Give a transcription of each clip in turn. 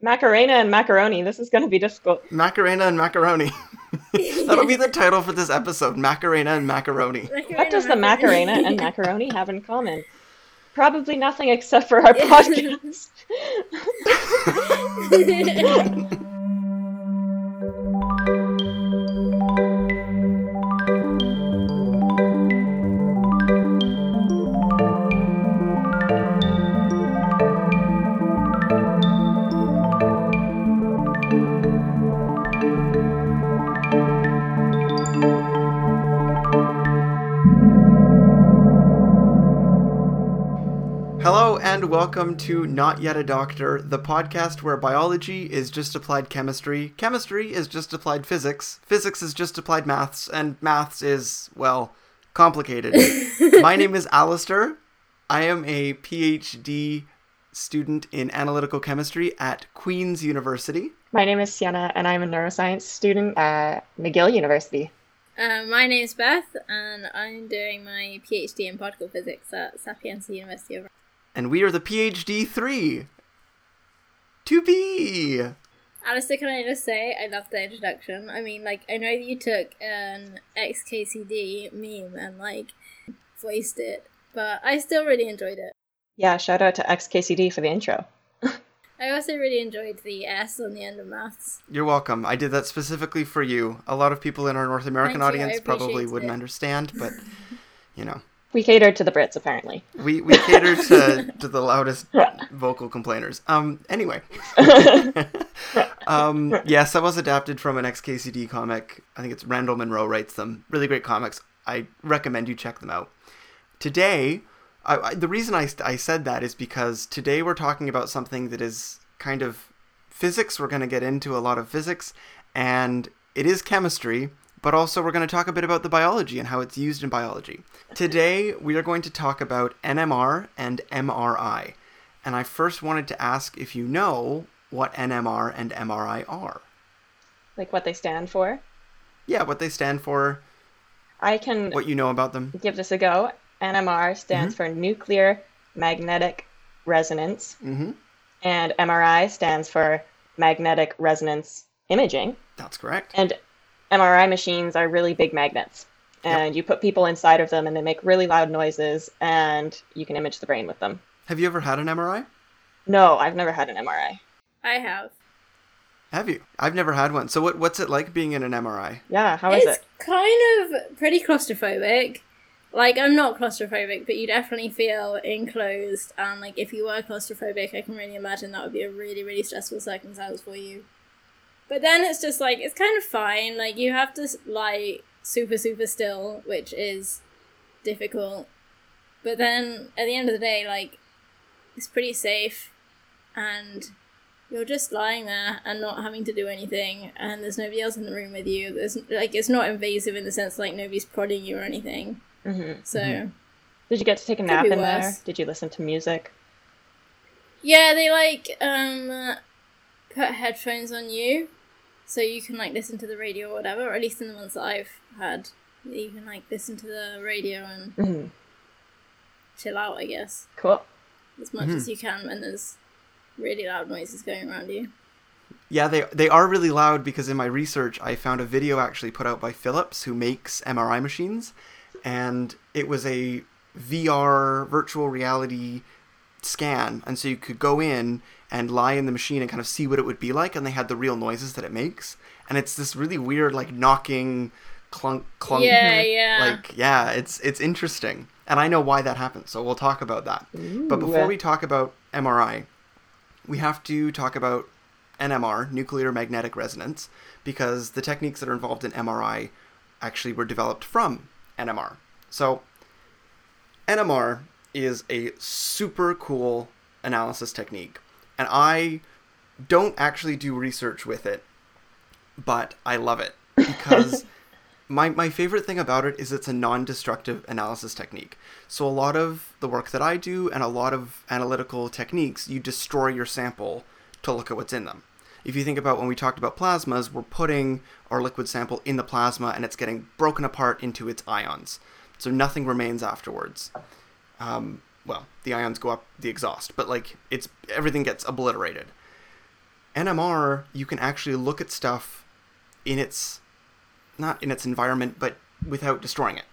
Macarena and macaroni. This is going to be difficult. Macarena and macaroni. That'll be the title for this episode Macarena and macaroni. What does the Macarena and macaroni have in common? Probably nothing except for our podcast. And welcome to Not Yet a Doctor, the podcast where biology is just applied chemistry, chemistry is just applied physics, physics is just applied maths, and maths is, well, complicated. My name is Alistair. I am a PhD student in analytical chemistry at Queen's University. My name is Sienna, and I'm a neuroscience student at McGill University. Uh, my name's Beth, and I'm doing my PhD in particle physics at Sapienza University of. And we are the PhD 3. To be! Alistair, can I just say I love the introduction. I mean, like I know that you took an XKCD meme and like voiced it, but I still really enjoyed it. Yeah, shout out to XKCD for the intro. I also really enjoyed the S on the end of maths. You're welcome. I did that specifically for you. A lot of people in our North American Thank audience probably wouldn't it. understand, but you know, We catered to the Brits, apparently. we we cater to to the loudest vocal complainers. Um. Anyway. um. Yes, that was adapted from an XKCD comic. I think it's Randall Munroe writes them. Really great comics. I recommend you check them out. Today, I, I, the reason I, I said that is because today we're talking about something that is kind of physics. We're going to get into a lot of physics, and it is chemistry, but also we're going to talk a bit about the biology and how it's used in biology. Today, we are going to talk about NMR and MRI. And I first wanted to ask if you know what NMR and MRI are. Like what they stand for. Yeah, what they stand for, I can what you know about them. give this a go. NMR stands for nuclear magnetic resonance, Mm-hmm. and MRI stands for magnetic resonance imaging. That's correct. And MRI machines are really big magnets. And you put people inside of them and they make really loud noises and you can image the brain with them. Have you ever had an MRI? No, I've never had an MRI. I have. Have you? I've never had one. So what what's it like being in an MRI? Yeah, how is it's it? It's kind of pretty claustrophobic. Like I'm not claustrophobic, but you definitely feel enclosed. And like if you were claustrophobic, I can really imagine that would be a really really stressful circumstance for you. But then it's just like it's kind of fine. Like you have to s- lie super super still, which is difficult. But then at the end of the day, like it's pretty safe, and you're just lying there and not having to do anything and there's nobody else in the room with you there's like it's not invasive in the sense like nobody's prodding you or anything hmm so Did you get to take a nap be in there? Did you listen to music? yeah they like um put headphones on you so you can like listen to the radio or whatever or at least in the ones that i've had you can like listen to the radio and hmm chill out i guess. Cool. as much as you can when there's really loud noises going around you. Yeah, they they are really loud because in my research I found a video actually put out by Philips who makes MRI machines and it was a VR virtual reality scan and so you could go in and lie in the machine and kind of see what it would be like and they had the real noises that it makes. And it's this really weird like knocking clunk clunk yeah yeah like yeah. it's it's interesting. And i know why that happens so we'll talk about that. But before uh, we talk about mri we have to talk about nmr nuclear magnetic resonance because the techniques that are involved in mri actually were developed from nmr so nmr is a super cool analysis technique and i don't actually do research with it but i love it because my, my favorite thing about it is it's a non-destructive analysis technique. So a lot of the work that I do and a lot of analytical techniques, you destroy your sample to look at what's in them. If you think about when we talked about plasmas, we're putting our liquid sample in the plasma and it's getting broken apart into its ions. So nothing remains afterwards. Um, well, the ions go up the exhaust, but like it's everything gets obliterated. NMR, you can actually look at stuff in its not in its environment, but without destroying it.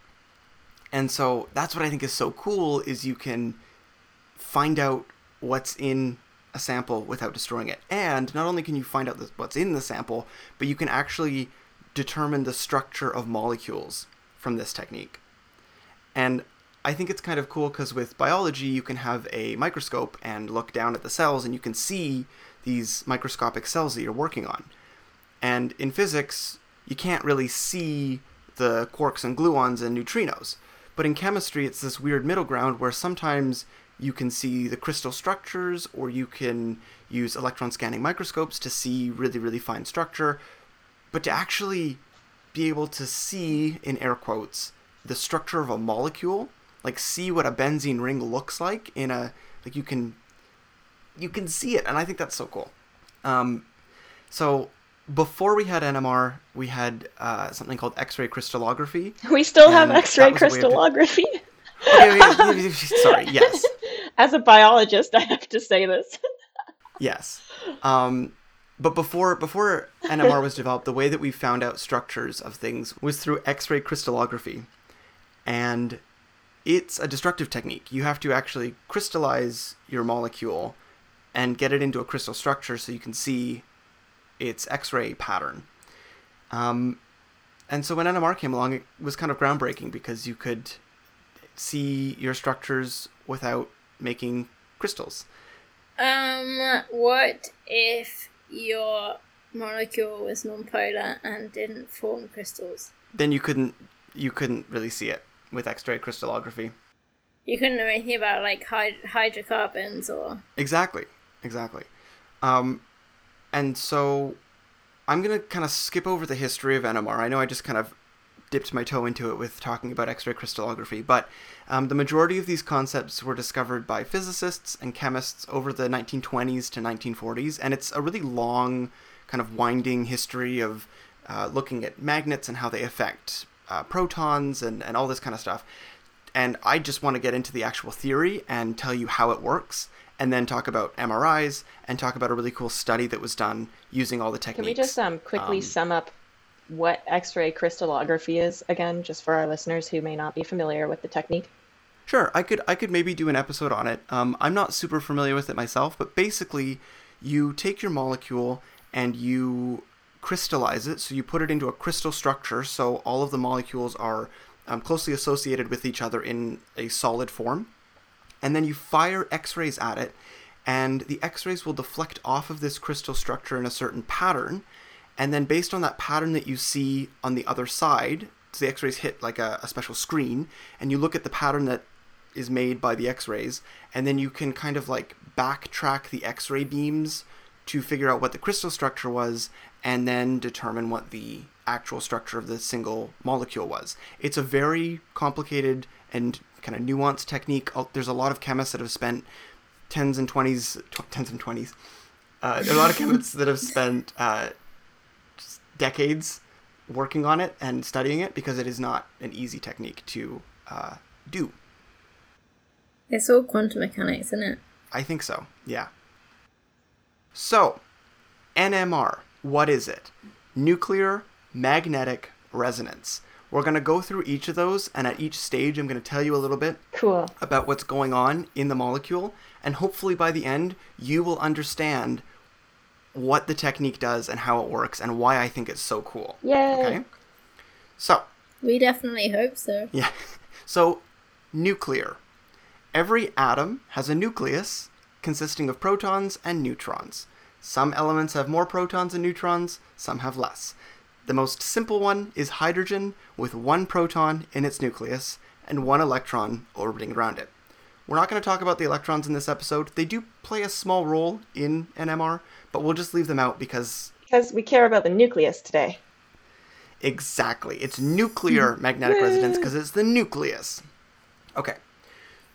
And so that's what I think is so cool is you can find out what's in a sample without destroying it. And not only can you find out what's in the sample, but you can actually determine the structure of molecules from this technique. And I think it's kind of cool because with biology, you can have a microscope and look down at the cells and you can see these microscopic cells that you're working on. And in physics, you can't really see the quarks and gluons and neutrinos. But in chemistry, it's this weird middle ground where sometimes you can see the crystal structures, or you can use electron scanning microscopes to see really, really fine structure. But to actually be able to see, in air quotes, the structure of a molecule, like see what a benzene ring looks like in a, like you can, you can see it, and I think that's so cool. Um, so before we had NMR, we had uh, something called X-ray crystallography. We still have X-ray crystallography. okay, sorry. Yes. As a biologist, I have to say this. yes. Um, but before before NMR was developed, the way that we found out structures of things was through X-ray crystallography, and it's a destructive technique. You have to actually crystallize your molecule and get it into a crystal structure so you can see its X-ray pattern. Um, and so when NMR came along, it was kind of groundbreaking because you could see your structures without making crystals. Um, what if your molecule was nonpolar and didn't form crystals? Then you couldn't you couldn't really see it with X-ray crystallography. You couldn't know anything about like hyd- hydrocarbons or exactly, exactly. Um, and so I'm going to kind of skip over the history of NMR. I know I just kind of dipped my toe into it with talking about X ray crystallography, but um, the majority of these concepts were discovered by physicists and chemists over the 1920s to 1940s, and it's a really long, kind of winding history of uh, looking at magnets and how they affect uh, protons and, and all this kind of stuff. And I just want to get into the actual theory and tell you how it works and then talk about MRIs and talk about a really cool study that was done using all the techniques. Can we just um, quickly um, sum up what X-ray crystallography is again, just for our listeners who may not be familiar with the technique? Sure, I could I could maybe do an episode on it. Um, I'm not super familiar with it myself, but basically, you take your molecule and you crystallize it. So you put it into a crystal structure, so all of the molecules are um, closely associated with each other in a solid form. And then you fire x-rays at it and the x-rays will deflect off of this crystal structure in a certain pattern. And then based on that pattern that you see on the other side so the x-rays hit like a, a special screen and you look at the pattern that is made by the x-rays and then you can kind of like backtrack the x-ray beams to figure out what the crystal structure was and then determine what the actual structure of the single molecule was. It's a very complicated and kind of nuanced technique. There's a lot of chemists that have spent tens and twenties, tw- tens and twenties. Uh, there are a lot of chemists that have spent uh, decades working on it and studying it because it is not an easy technique to uh, do. It's all quantum mechanics, isn't it? I think so. Yeah. So, NMR, what is it? Nuclear magnetic resonance. We're going to go through each of those, and at each stage, I'm going to tell you a little bit cool. about what's going on in the molecule, and hopefully by the end, you will understand what the technique does and how it works and why I think it's so cool. Yay! Okay? So. We definitely hope so. Yeah. So, nuclear. Every atom has a nucleus consisting of protons and neutrons. Some elements have more protons and neutrons, some have less. The most simple one is hydrogen with one proton in its nucleus and one electron orbiting around it. We're not going to talk about the electrons in this episode. They do play a small role in NMR, but we'll just leave them out because. Because we care about the nucleus today. Exactly. It's nuclear magnetic resonance because it's the nucleus. Okay.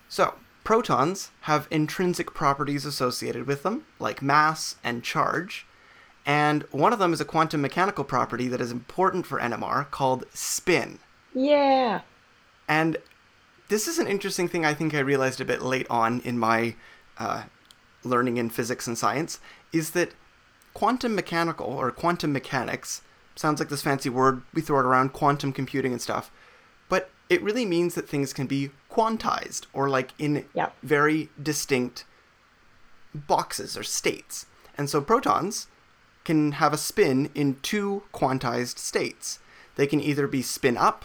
So, protons have intrinsic properties associated with them, like mass and charge, and one of them is a quantum mechanical property that is important for NMR called spin. Yeah. And this is an interesting thing I think I realized a bit late on in my uh, learning in physics and science is that quantum mechanical or quantum mechanics sounds like this fancy word we throw it around quantum computing and stuff but it really means that things can be quantized or like in Yeah. very distinct boxes or states. And so protons can have a spin in two quantized states. They can either be spin up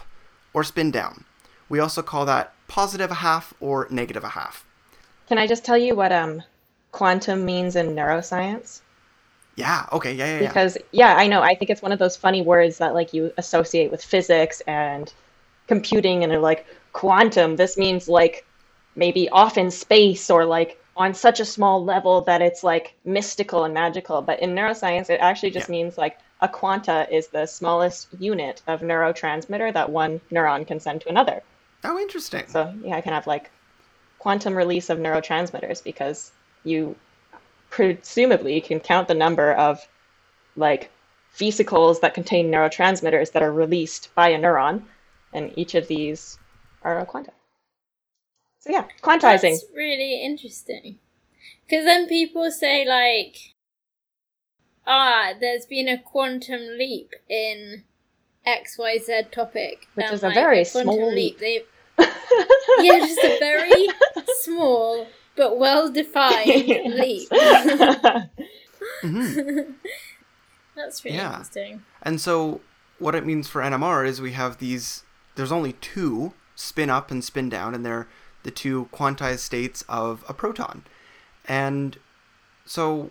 or spin down. We also call that positive a half or negative a half. Can I just tell you what um quantum means in neuroscience? yeah. Okay. Yeah yeah yeah. Because yeah, I know. I think it's one of those funny words that like you associate with physics and computing and they're like quantum. This means like maybe off in space or like on such a small level that it's like mystical and magical. But in neuroscience, it actually just Yeah. means like a quanta is the smallest unit of neurotransmitter that one neuron can send to another. oh interesting So yeah, I can have like quantum release of neurotransmitters because you presumably can count the number of like vesicles that contain neurotransmitters that are released by a neuron, and each of these are a quanta. So yeah, quantizing. That's really interesting. Because then people say, like, ah, there's been a quantum leap in XYZ topic. Which And, is a like, very the quantum small leap. They, yeah, just a very small but well defined leap. hmm That's really Yeah. interesting. And so, what it means for NMR is we have these. There's only two spin up and spin down, and they're the two quantized states of a proton. And so,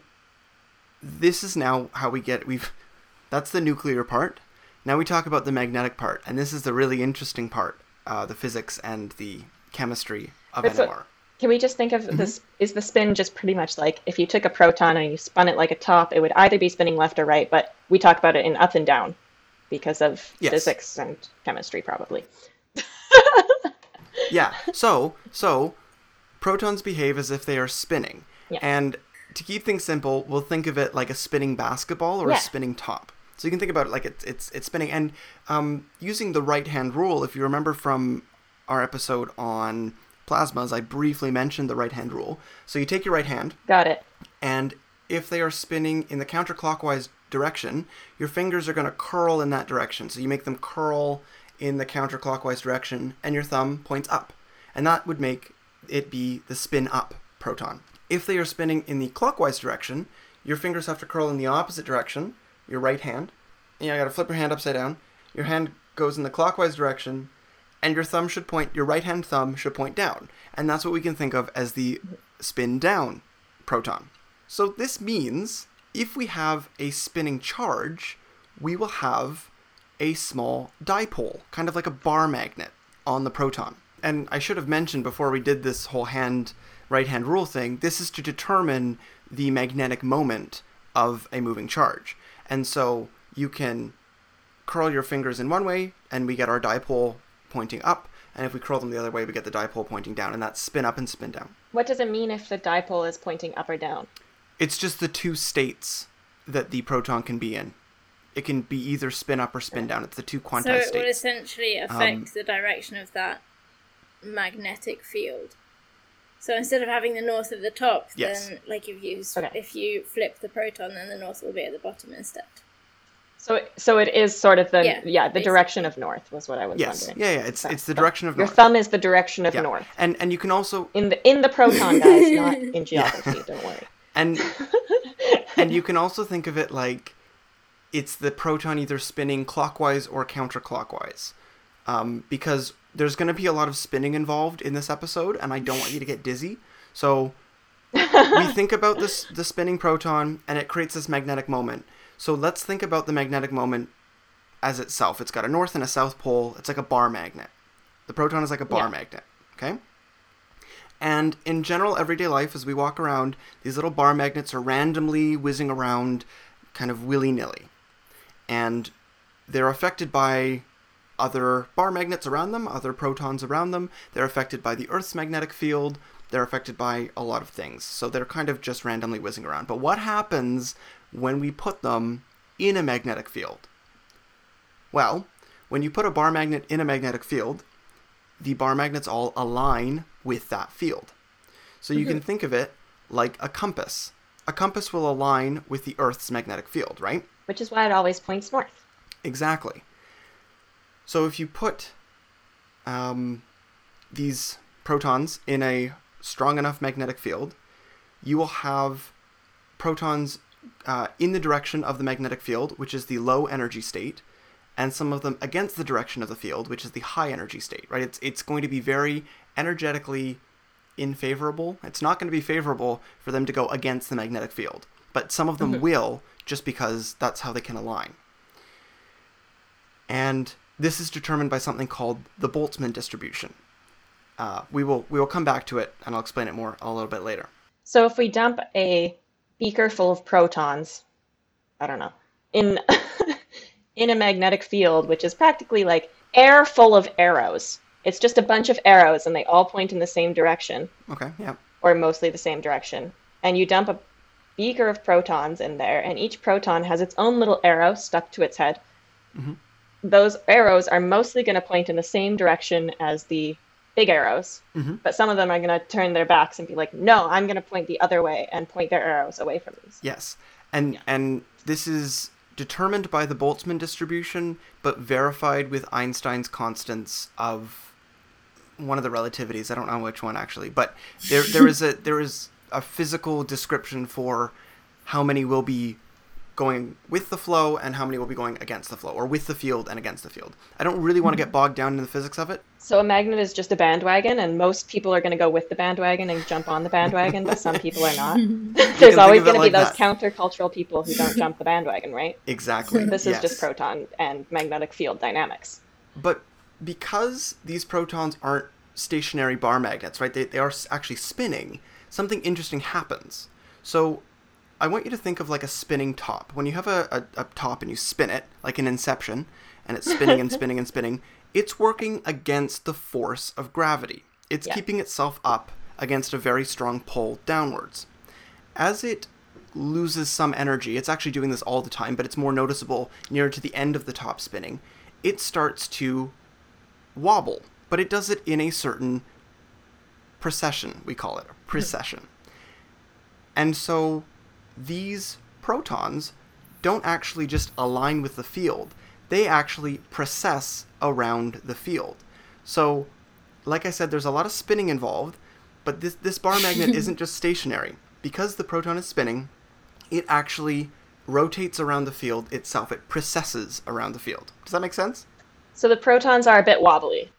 this is now how we get. We've. That's the nuclear part. Now we talk about the magnetic part, and this is the really interesting part uh, the physics and the chemistry of so- NMR. Can we just think of Mm-hmm. this? Is the spin just pretty much like if you took a proton and you spun it like a top, it would either be spinning left or right, but we talk about it in up and down because of Yes. physics and chemistry, probably. yeah. So so protons behave as if they are spinning. Yeah. And to keep things simple, we'll think of it like a spinning basketball or Yeah. a spinning top. So you can think about it like it's it's it's spinning. And um, using the right hand rule, if you remember from our episode on plasmas, I briefly mentioned the right hand rule. So you take your right hand, Got it. and if they are spinning in the counterclockwise direction, your fingers are going to curl in that direction. So you make them curl in the counterclockwise direction, and your thumb points up. And that would make it be the spin up proton. If they are spinning in the clockwise direction, your fingers have to curl in the opposite direction, your right hand. And you got to flip your hand upside down. Your hand goes in the clockwise direction, and your thumb should point, your right hand thumb should point down. And that's what we can think of as the spin down proton. So this means if we have a spinning charge, we will have a small dipole, kind of like a bar magnet on the proton. And I should have mentioned before we did this whole hand right hand rule thing, this is to determine the magnetic moment of a moving charge. And so you can curl your fingers in one way and we get our dipole pointing up, and if we curl them the other way, we get the dipole pointing down, and that's spin up and spin down. What does it mean if the dipole is pointing up or down? It's just the two states that the proton can be in. It can be either spin up or spin down. It's the two quantized So it would essentially affect Um, the direction of that magnetic field. So instead of having the north at the top, Yes. then like if you s Okay. if you flip the proton, then the north will be at the bottom instead. So, so it is sort of the Yeah, yeah, the basically. direction of north was what I was Yes, wondering. yeah, yeah. It's So- it's the direction of north. Your thumb is the direction of yeah. north and and you can also in the in the proton, guys, not in geography. Don't worry. and and you can also think of it like it's the proton either spinning clockwise or counterclockwise, um, because there's going to be a lot of spinning involved in this episode, and I don't want you to get dizzy. So we think about this the spinning proton, and it creates this magnetic moment. So let's think about the magnetic moment as itself. It's got a north and a south pole. It's like a bar magnet. The proton is like a bar Yeah. magnet. Okay. And in general everyday life, as we walk around, these little bar magnets are randomly whizzing around kind of willy nilly. And they're affected by other bar magnets around them, other protons around them. They're affected by the Earth's magnetic field. They're affected by a lot of things. So they're kind of just randomly whizzing around. But what happens when we put them in a magnetic field? Well, when you put a bar magnet in a magnetic field, the bar magnets all align with that field. So you can mm-hmm. think of it like a compass. a compass will align with the Earth's magnetic field, right? Which is why it always points north. Exactly. So if you put um, these protons in a strong enough magnetic field, you will have protons uh, in the direction of the magnetic field, which is the low energy state, and some of them against the direction of the field, which is the high energy state, right? It's, it's going to be very energetically unfavorable. It's not going to be favorable for them to go against the magnetic field, but some of them Mhm. will just because that's how they can align. And this is determined by something called the Boltzmann distribution. Uh, we will we will come back to it, and I'll explain it more a little bit later. So if we dump a beaker full of protons, I don't know, in in a magnetic field, which is practically like air full of arrows. It's just a bunch of arrows and they all point in the same direction, Okay, yeah, or mostly the same direction. And you dump a beaker of protons in there, and each proton has its own little arrow stuck to its head. Mhm. Those arrows are mostly going to point in the same direction as the big arrows, Mhm. but some of them are going to turn their backs and be like, "No, I'm going to point the other way," and point their arrows away from these. yes, and and this is determined by the Boltzmann distribution, but verified with Einstein's constants of one of the relativities. I don't know which one actually, but there there is a there is a physical description for how many will be going with the flow and how many will be going against the flow, or with the field and against the field. I don't really want to get bogged down in the physics of it. So a magnet is just a bandwagon, and most people are going to go with the bandwagon and jump on the bandwagon, but some people are not. There's always going to be like those countercultural people who don't jump the bandwagon, right? Exactly. This is yes. just proton and magnetic field dynamics. But because these protons aren't stationary bar magnets, right? They, they are actually spinning, something interesting happens. So I want you to think of like a spinning top. When you have a, a, a top and you spin it, like an inception, and it's spinning and spinning and spinning, it's working against the force of gravity. It's Yeah. keeping itself up against a very strong pull downwards. As it loses some energy, it's actually doing this all the time, but it's more noticeable near to the end of the top spinning, it starts to wobble, but it does it in a certain precession, we call it, precession. and so these protons don't actually just align with the field, they actually precess around the field. So, like I said, there's a lot of spinning involved, but this, this bar magnet isn't just stationary. Because the proton is spinning, it actually rotates around the field itself. It precesses around the field. Does that make sense? So the protons are a bit wobbly.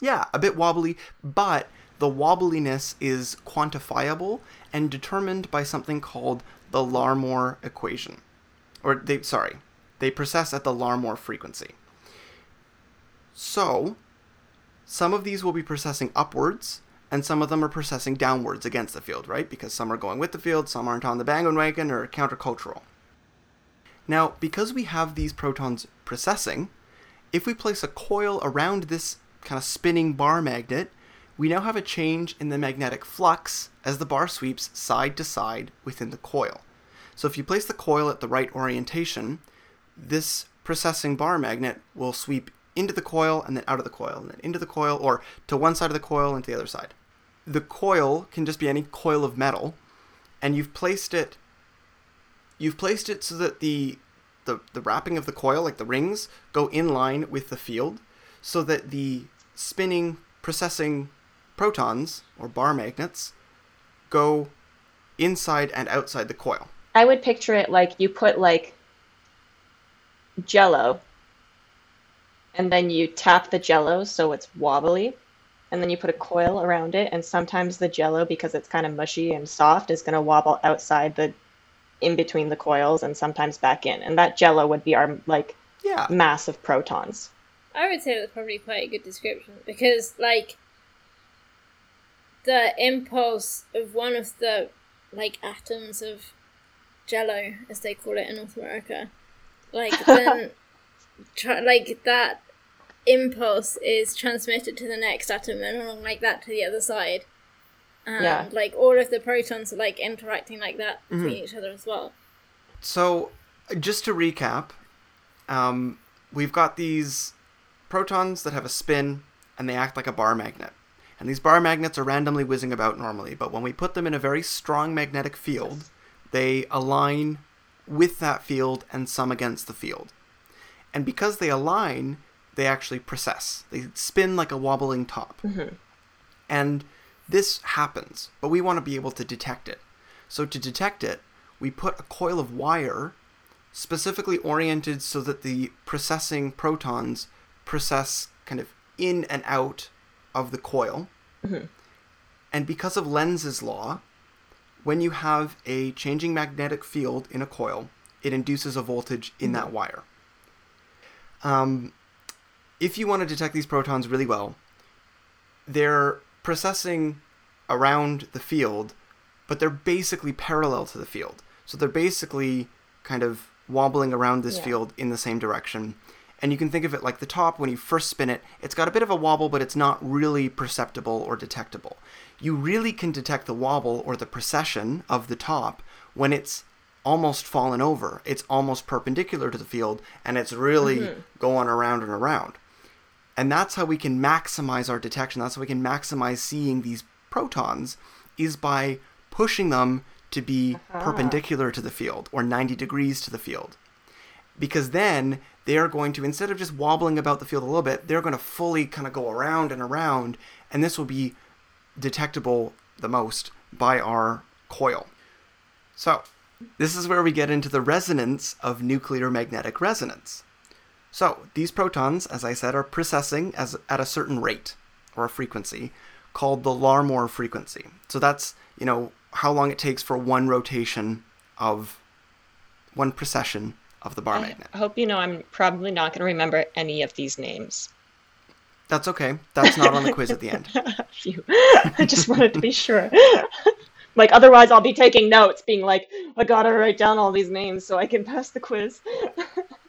Yeah, a bit wobbly, but the wobbliness is quantifiable and determined by something called the Larmor equation. Or they sorry, they process at the Larmor frequency. So, some of these will be processing upwards and some of them are processing downwards against the field, right? Because some are going with the field, some aren't on the bandwagon or countercultural. Now, because we have these protons processing, if we place a coil around this kind of spinning bar magnet, we now have a change in the magnetic flux as the bar sweeps side to side within the coil. So if you place the coil at the right orientation, this processing bar magnet will sweep into the coil and then out of the coil and then into the coil or to one side of the coil and to the other side. The coil can just be any coil of metal and you've placed it you've placed it so that the the, the wrapping of the coil, like the rings, go in line with the field so that the spinning, precessing protons, or bar magnets, go inside and outside the coil. I would picture it like you put like jello and then you tap the jello so it's wobbly and then you put a coil around it and sometimes the jello because it's kind of mushy and soft is going to wobble outside the in between the coils and sometimes back in and that jello would be our like Yeah. mass of protons I would say that's probably quite a good description because, like, the impulse of one of the like atoms of Jello, as they call it in North America, like then, try, like that impulse is transmitted to the next atom and along like that to the other side. And Yeah. like all of the protons are like interacting like that between each other as well. So, just to recap, um, we've got these protons that have a spin and they act like a bar magnet. And these bar magnets are randomly whizzing about normally, but when we put them in a very strong magnetic field, They align with that field and some against the field. And because they align, they actually precess. They spin like a wobbling top. Mm-hmm. And this happens, but we want to be able to detect it. So to detect it, we put a coil of wire specifically oriented so that the precessing protons precess kind of in and out of the coil. And because of Lenz's law, when you have a changing magnetic field in a coil, it induces a voltage in that wire. Um, if you want to detect these protons really well, they're processing around the field, but they're basically parallel to the field. So they're basically kind of wobbling around this Yeah. field in the same direction. And you can think of it like the top, when you first spin it, it's got a bit of a wobble, but it's not really perceptible or detectable. You really can detect the wobble or the precession of the top when it's almost fallen over. It's almost perpendicular to the field, and it's really mm-hmm. going around and around. And that's how we can maximize our detection. That's how we can maximize seeing these protons is by pushing them to be perpendicular to the field or 90 degrees to the field. Because then they're going to, instead of just wobbling about the field a little bit, they're going to fully kind of go around and around, and this will be detectable the most by our coil. So, this is where we get into the resonance of nuclear magnetic resonance. So, these protons, as I said, are precessing as, at a certain rate or a frequency called the Larmor frequency. So, that's, you know, how long it takes for one rotation of one precession of the bar I magnet. hope you know I'm probably not going to remember any of these names. That's okay. That's not on the quiz at the end. I just wanted to be sure. like, otherwise, I'll be taking notes, being like, I gotta write down all these names so I can pass the quiz.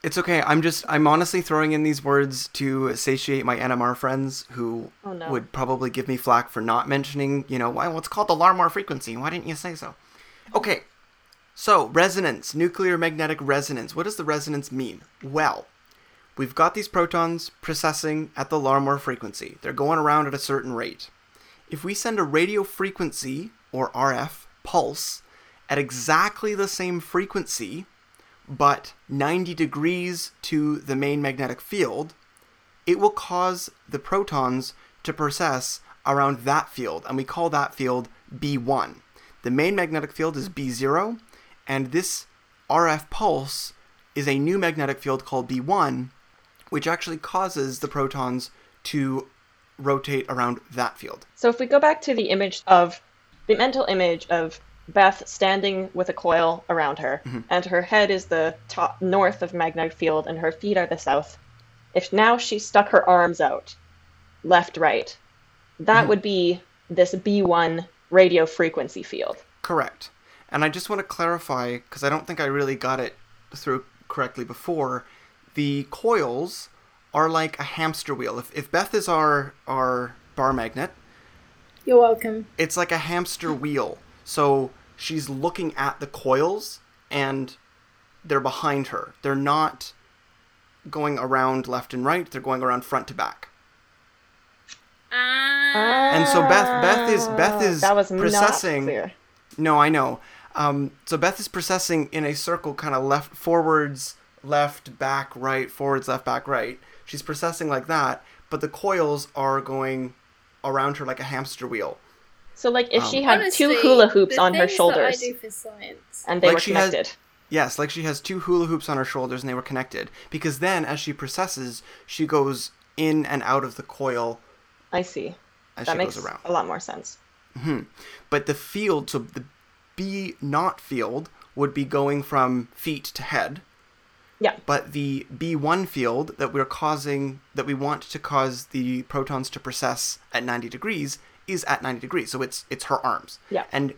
It's okay. I'm just I'm honestly throwing in these words to satiate my NMR friends who Oh, no. would probably give me flack for not mentioning, you know, why what's called the Larmor frequency. Why didn't you say so? Okay. So, resonance, nuclear magnetic resonance. What does the resonance mean? Well, we've got these protons precessing at the Larmor frequency. They're going around at a certain rate. If we send a radio frequency or RF pulse at exactly the same frequency but 90 degrees to the main magnetic field, it will cause the protons to precess around that field, and we call that field B1. The main magnetic field is B0, and this RF pulse is a new magnetic field called B1, which actually causes the protons to rotate around that field. So, if we go back to the image of the mental image of Beth standing with a coil around her, mm-hmm. and her head is the top north of magnetic field, and her feet are the south. If now she stuck her arms out, left, right, that mm-hmm. would be this B1 radio frequency field. Correct. And I just want to clarify, because I don't think I really got it through correctly before, the coils are like a hamster wheel. If, if Beth is our, our bar magnet, You're welcome. it's like a hamster wheel. So she's looking at the coils and they're behind her. They're not going around left and right, they're going around front to back. Ah. And so Beth Beth is Beth is that was not processing clear. No, I know. Um, so Beth is processing in a circle, kind of left, forwards, left, back, right, forwards, left, back, right. She's processing like that, but the coils are going around her like a hamster wheel. So, like, if Um, she had Honestly, two hula hoops on her shoulders I do for science. and they Like were she has- connected. Yes, like she has two hula hoops on her shoulders and they were connected. Because then, as she processes, she goes in and out of the coil I see. as That she makes goes around. a lot more sense. But the field, so the B naught field, would be going from feet to head. Yeah. But the B1 field that we're causing, that we want to cause the protons to process at 90 degrees, is at 90 degrees. So it's it's her arms. Yeah. And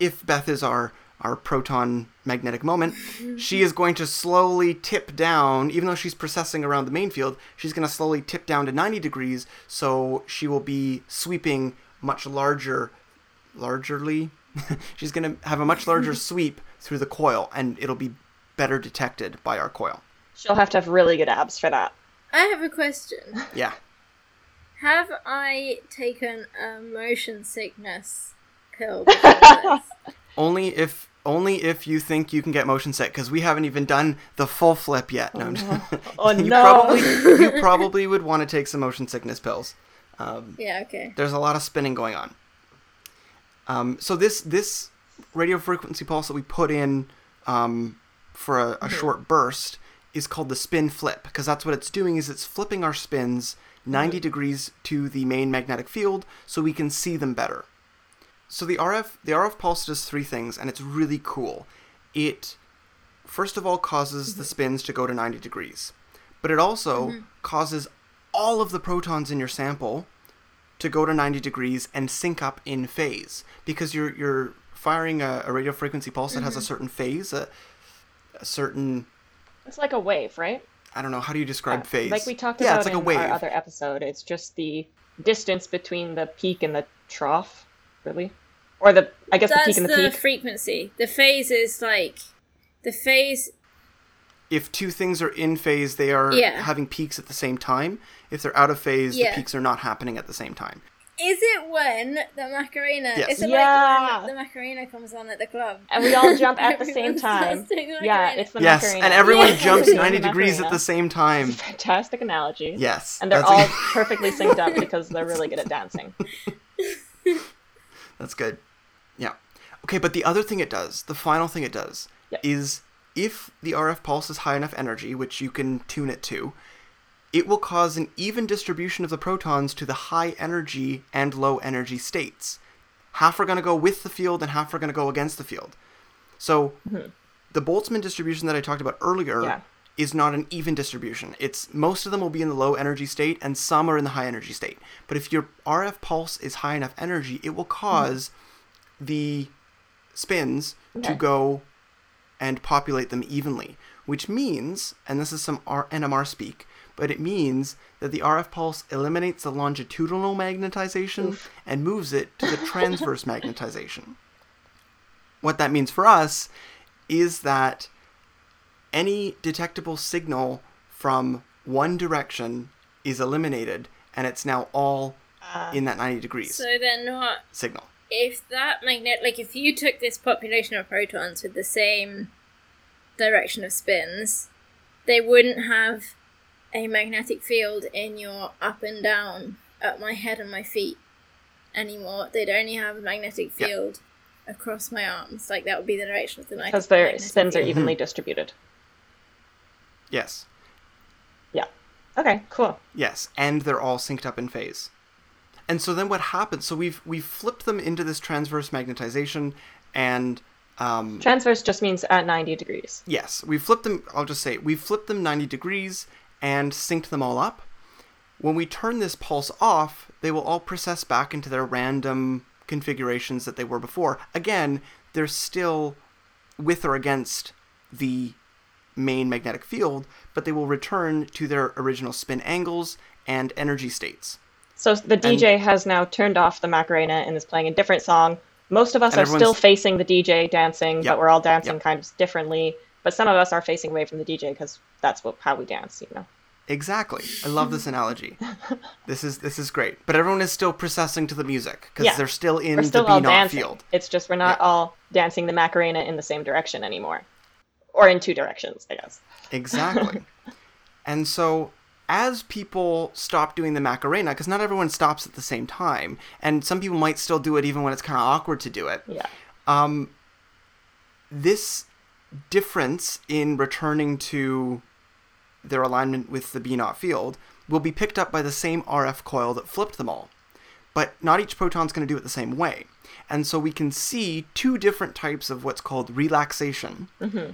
if Beth is our our proton magnetic moment, she is going to slowly tip down, even though she's processing around the main field, she's going to slowly tip down to 90 degrees, so she will be sweeping much larger, largerly. she's going to have a much larger sweep through the coil, and it'll be better detected by our coil. She'll have to have really good abs for that. I have a question. Yeah. Have I taken a motion sickness pill? Only if Only if you think you can get motion sick, because we haven't even done the full flip yet. No, I'm Oh, you no. Probably, you probably would want to take some motion sickness pills. Um, Yeah, okay. there's a lot of spinning going on. Um, so this this radio frequency pulse that we put in um, for a, a short burst is called the spin flip because that's what it's doing is it's flipping our spins 90 degrees to the main magnetic field so we can see them better. So the RF the RF pulse does three things and it's really cool. It first of all causes the spins to go to 90 degrees, but it also causes all of the protons in your sample to go to 90 degrees and sync up in phase because you're you're firing a, a radio frequency pulse that has a mm-hmm. certain phase, a, a certain It's like a wave, right? I don't know how do you describe uh, phase? Like we talked yeah, about it's like in a wave. our other episode. It's just the distance between the peak and the trough, really, or the I guess the That's peak the, and the peak. frequency. The phase is like the phase. if two things are in phase, they are Yeah. having peaks at the same time. If they're out of phase, Yeah. the peaks are not happening at the same time. Is it when the Macarena? Yes. Is it Yeah. like when the Macarena comes on at the club? and we all jump at the same time. the Yeah, it's the yes, Macarena. and everyone Yeah. jumps 90 degrees at the same time. Fantastic analogy. Yes. And they're all a- perfectly synced up because they're really good at dancing. That's good. Yeah. Okay, but the other thing it does, the final thing it does, Yep. is if the RF pulse is high enough energy, which you can tune it to, it will cause an even distribution of the protons to the high energy and low energy states. Half are going to go with the field and half are going to go against the field. So mm-hmm. the Boltzmann distribution that I talked about earlier Yeah. is not an even distribution. It's most of them will be in the low energy state and some are in the high energy state. But if your RF pulse is high enough energy, it will cause mm-hmm. the spins to go and populate them evenly, which means, and this is some R- NMR speak, but it means that the RF pulse eliminates the longitudinal magnetization and moves it to the transverse magnetization. What that means for us is that any detectable signal from one direction is eliminated and it's now all ah. in that 90 degrees So they're not. signal. If that magnet, like if you took this population of protons with the same direction of spins, they wouldn't have a magnetic field in your up and down at my head and my feet anymore. They'd only have a magnetic Yeah. field across my arms. Like that would be the direction of the mag- Because their magnetic spins are field. evenly distributed. Yes. Yeah. Okay, cool. Yes, and they're all synced up in phase. And so then what happens? So we've we've flipped them into this transverse magnetization, and um, Transverse just means at 90 degrees. yes, we flipped them. I'll just say we flipped them 90 degrees and synced them all up. When we turn this pulse off, they will all process back into their random configurations that they were before. Again, they're still with or against the main magnetic field, but they will return to their original spin angles and energy states. So the DJ has now turned off the Macarena and is playing a different song. Most of us are still facing the DJ dancing, Yep. but we're all dancing Yep. kind of differently. But some of us are facing away from the DJ because that's what how we dance, you know. Exactly. I love this analogy. This is this is great. But everyone is still processing to the music because Yeah. they're still in We're still the all dancing. field. It's just we're not Yeah. all dancing the Macarena in the same direction anymore, or in two directions, I guess. Exactly. and so as people stop doing the Macarena, because not everyone stops at the same time, and some people might still do it even when it's kind of awkward to do it. Yeah. Um, this difference in returning to their alignment with the B naught field will be picked up by the same RF coil that flipped them all. But not each proton's going to do it the same way. And so we can see two different types of what's called relaxation. Mm-hmm.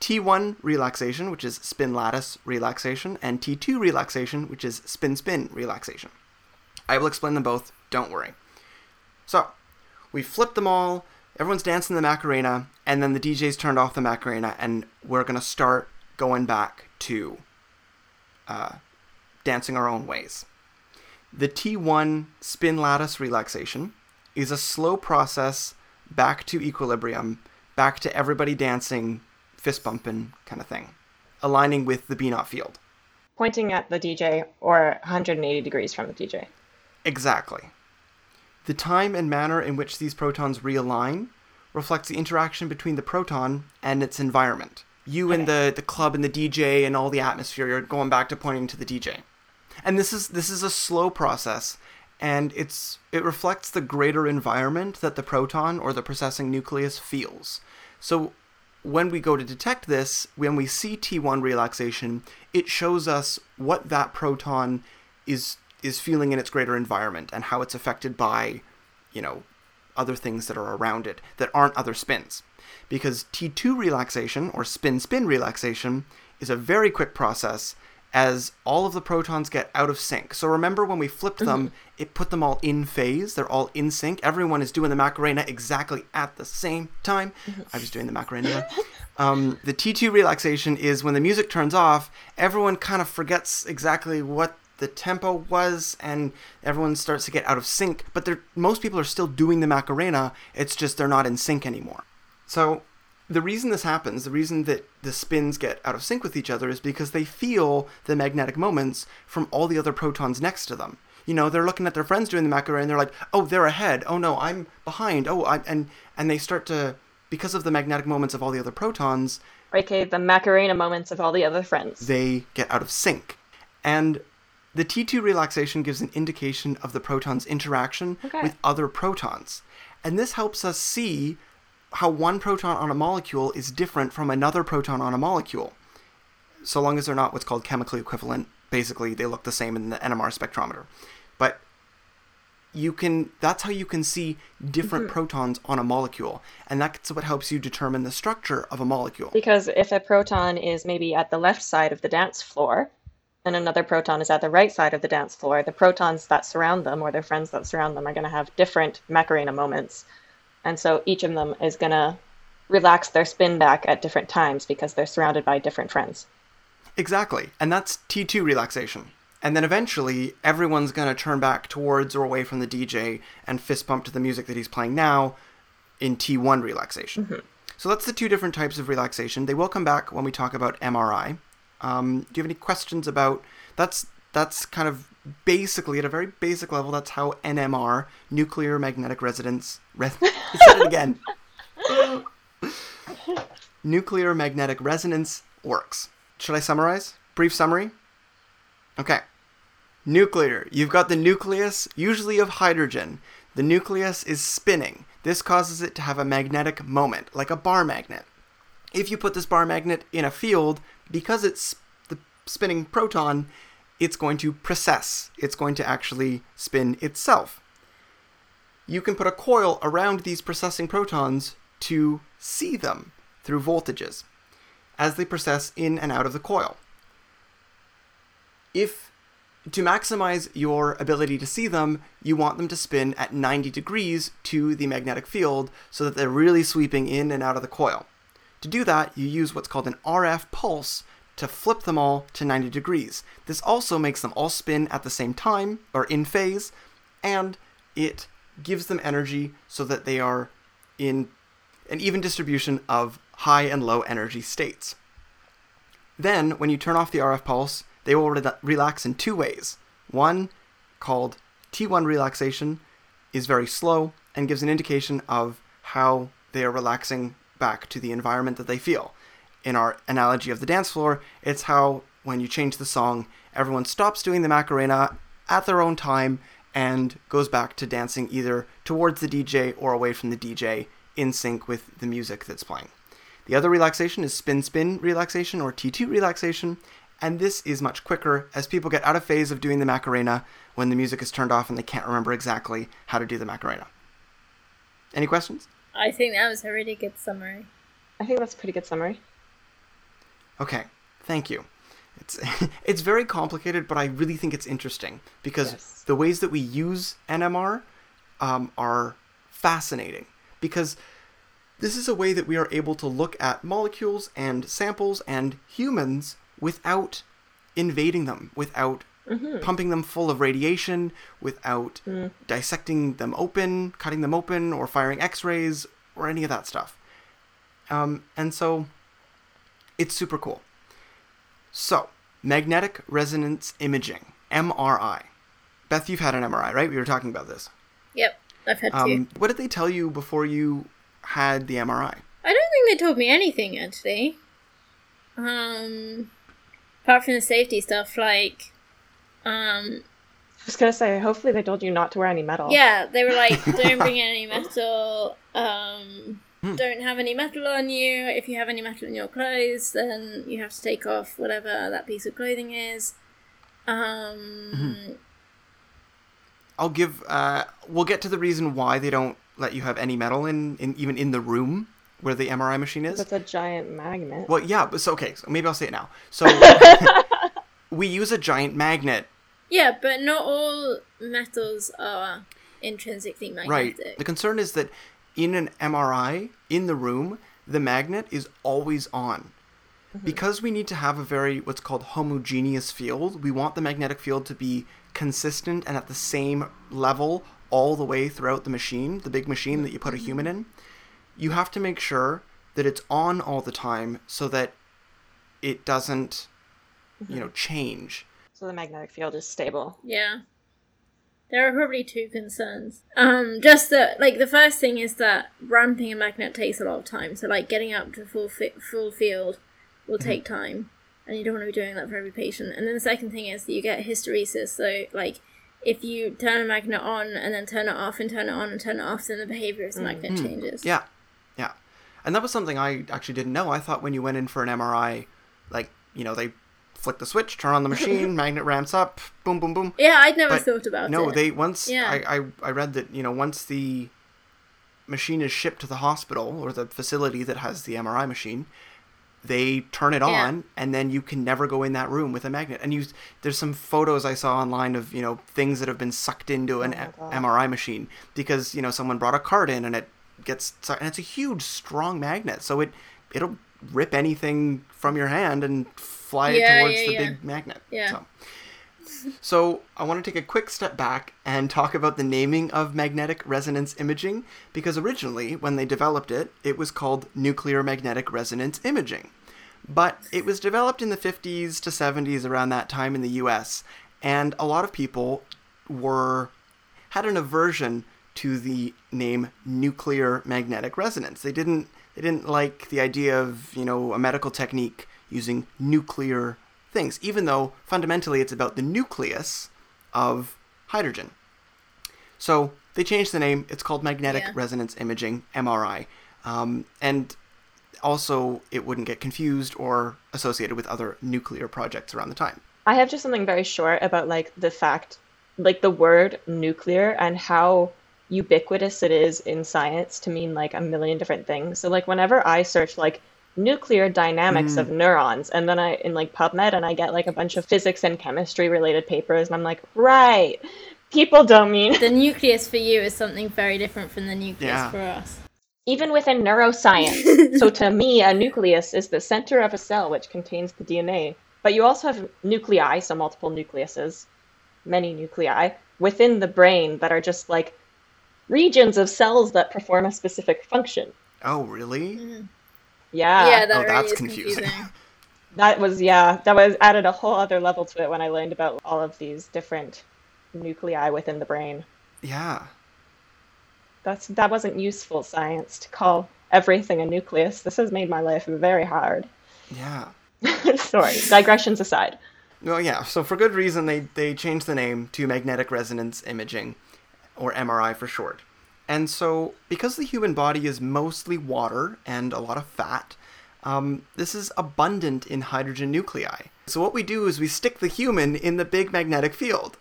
T1 relaxation, which is spin lattice relaxation, and T2 relaxation, which is spin spin relaxation. I will explain them both, don't worry. So, we flip them all, everyone's dancing the Macarena, and then the DJ's turned off the Macarena, and we're going to start going back to uh, dancing our own ways. The T1 spin lattice relaxation is a slow process back to equilibrium, back to everybody dancing, fist bumping kind of thing, aligning with the B naught field. Pointing at the DJ or 180 degrees from the DJ. Exactly. The time and manner in which these protons realign reflects the interaction between the proton and its environment. You and the, the club and the DJ and all the atmosphere you're going back to pointing to the DJ. And this is this is a slow process and it's it reflects the greater environment that the proton or the processing nucleus feels. So when we go to detect this, when we see T1 relaxation, it shows us what that proton is is feeling in its greater environment and how it's affected by, you know, other things that are around it that aren't other spins. Because T2 relaxation or spin spin relaxation is a very quick process as all of the protons get out of sync. So remember when we flipped them, mm-hmm. it put them all in phase. They're all in sync. Everyone is doing the Macarena exactly at the same time. Mm-hmm. I was doing the Macarena. um, the T2 relaxation is when the music turns off, everyone kind of forgets exactly what the tempo was and everyone starts to get out of sync, but most people are still doing the Macarena. It's just they're not in sync anymore. So the reason this happens, the reason that the spins get out of sync with each other is because they feel the magnetic moments from all the other protons next to them. You know, they're looking at their friends doing the Macarena and they're like, "Oh, they're ahead. Oh no, I'm behind. Oh, I and and they start to because of the magnetic moments of all the other protons, okay, the Macarena moments of all the other friends. They get out of sync. And the T2 relaxation gives an indication of the proton's interaction okay. with other protons. And this helps us see how one proton on a molecule is different from another proton on a molecule. So long as they're not what's called chemically equivalent, basically they look the same in the NMR spectrometer. But you can that's how you can see different mm-hmm. protons on a molecule and that's what helps you determine the structure of a molecule because if a proton is maybe at the left side of the dance floor and another proton is at the right side of the dance floor the protons that surround them or their friends that surround them are going to have different macarena moments and so each of them is going to relax their spin back at different times because they're surrounded by different friends. Exactly. And that's T2 relaxation. And then eventually, everyone's going to turn back towards or away from the DJ and fist bump to the music that he's playing now in T1 relaxation. Mm-hmm. So that's the two different types of relaxation. They will come back when we talk about MRI. Um, do you have any questions about that's that's kind of basically at a very basic level that's how NMR nuclear magnetic resonance re- said it again. Nuclear magnetic resonance works. Should I summarize? Brief summary? Okay. Nuclear. You've got the nucleus usually of hydrogen. The nucleus is spinning. This causes it to have a magnetic moment like a bar magnet. If you put this bar magnet in a field because it's the spinning proton it's going to precess. It's going to actually spin itself. You can put a coil around these precessing protons to see them through voltages as they precess in and out of the coil. If to maximize your ability to see them, you want them to spin at 90 degrees to the magnetic field so that they're really sweeping in and out of the coil. To do that, you use what's called an RF pulse to flip them all to 90 degrees. This also makes them all spin at the same time, or in phase, and it gives them energy so that they are in an even distribution of high and low energy states. Then, when you turn off the RF pulse, they will re- relax in two ways. One, called T1 relaxation, is very slow and gives an indication of how they are relaxing back to the environment that they feel in our analogy of the dance floor, it's how when you change the song, everyone stops doing the Macarena at their own time and goes back to dancing either towards the DJ or away from the DJ in sync with the music that's playing. The other relaxation is spin spin relaxation or T2 relaxation, and this is much quicker as people get out of phase of doing the Macarena when the music is turned off and they can't remember exactly how to do the Macarena. Any questions? I think that was a really good summary. I think that's a pretty good summary. Okay, thank you. It's it's very complicated, but I really think it's interesting because yes. the ways that we use NMR um, are fascinating. Because this is a way that we are able to look at molecules and samples and humans without invading them, without mm-hmm. pumping them full of radiation, without mm. dissecting them open, cutting them open, or firing X-rays or any of that stuff. Um, and so it's super cool. So, magnetic resonance imaging, MRI. Beth, you've had an MRI, right? We were talking about this. Yep, I've had um, two. What did they tell you before you had the MRI. I don't think they told me anything actually. Um, apart from the safety stuff, like, um, I was gonna say, hopefully they told you not to wear any metal. yeah, they were like, don't bring any metal. Um, don't have any metal on you. If you have any metal in your clothes, then you have to take off whatever that piece of clothing is. Um, I'll give. Uh, we'll get to the reason why they don't let you have any metal in, in even in the room where the MRI machine is. That's a giant magnet. Well, yeah, but so okay. So maybe I'll say it now. So we use a giant magnet, yeah, but not all metals are intrinsically magnetic. right? The concern is that in an MRI in the room, the magnet is always on. Mm-hmm. Because we need to have a very what's called homogeneous field, we want the magnetic field to be consistent and at the same level all the way throughout the machine, the big machine that you put a mm-hmm. human in. You have to make sure that it's on all the time so that it doesn't, you know, mm-hmm. change. So the magnetic field is stable. Yeah. There are probably two concerns. Um, just that, like, the first thing is that ramping a magnet takes a lot of time. So, like, getting up to full fi- full field will mm-hmm. take time, and you don't want to be doing that for every patient. And then the second thing is that you get hysteresis. So, like, if you turn a magnet on and then turn it off and turn it on and turn it off, then the behavior of the mm. magnet mm. changes. Yeah, yeah. And that was something I actually didn't know. I thought when you went in for an MRI, like, you know, they flick the switch, turn on the machine, magnet ramps up, boom, boom, boom. Yeah, I'd never But thought about no, it. No, they once Yeah. I, I I read that you know once the machine is shipped to the hospital or the facility that has the MRI machine, they turn it Yeah. on and then you can never go in that room with a magnet. And you there's some photos I saw online of you know things that have been sucked into an Oh. MRI machine because you know someone brought a card in and it gets and it's a huge strong magnet, so it it'll rip anything from your hand and fly it towards yeah, the yeah. big magnet. Yeah. So. So, I want to take a quick step back and talk about the naming of magnetic resonance imaging because originally, when they developed it, it was called nuclear magnetic resonance imaging. But it was developed in the 50s to 70s around that time in the US, and a lot of people were had an aversion to the name nuclear magnetic resonance. They didn't they didn't like the idea of, you know, a medical technique using nuclear things, even though fundamentally it's about the nucleus of hydrogen. So they changed the name. It's called magnetic Yeah. resonance imaging, MRI. Um, and also, it wouldn't get confused or associated with other nuclear projects around the time. I have just something very short about like the fact, like the word nuclear and how ubiquitous it is in science to mean like a million different things. So like whenever I search like nuclear dynamics of mm. neurons and then I in like PubMed and I get like a bunch of physics and chemistry related papers and I'm like, right. People don't mean The nucleus for you is something very different from the nucleus Yeah. for us. even within neuroscience. so to me, a nucleus is the center of a cell which contains the DNA. But you also have nuclei, so multiple nucleuses, many nuclei within the brain that are just like regions of cells that perform a specific function. Oh, really? Mm-hmm. Yeah. yeah, that oh, really that's is confusing. That was yeah, that was added a whole other level to it when I learned about all of these different nuclei within the brain. Yeah. That's that wasn't useful science to call everything a nucleus. This has made my life very hard. Yeah. Sorry, digressions aside. Well, yeah. So for good reason, they they changed the name to magnetic resonance imaging, or MRI for short. And so, because the human body is mostly water and a lot of fat, um, this is abundant in hydrogen nuclei. So what we do is we stick the human in the big magnetic field.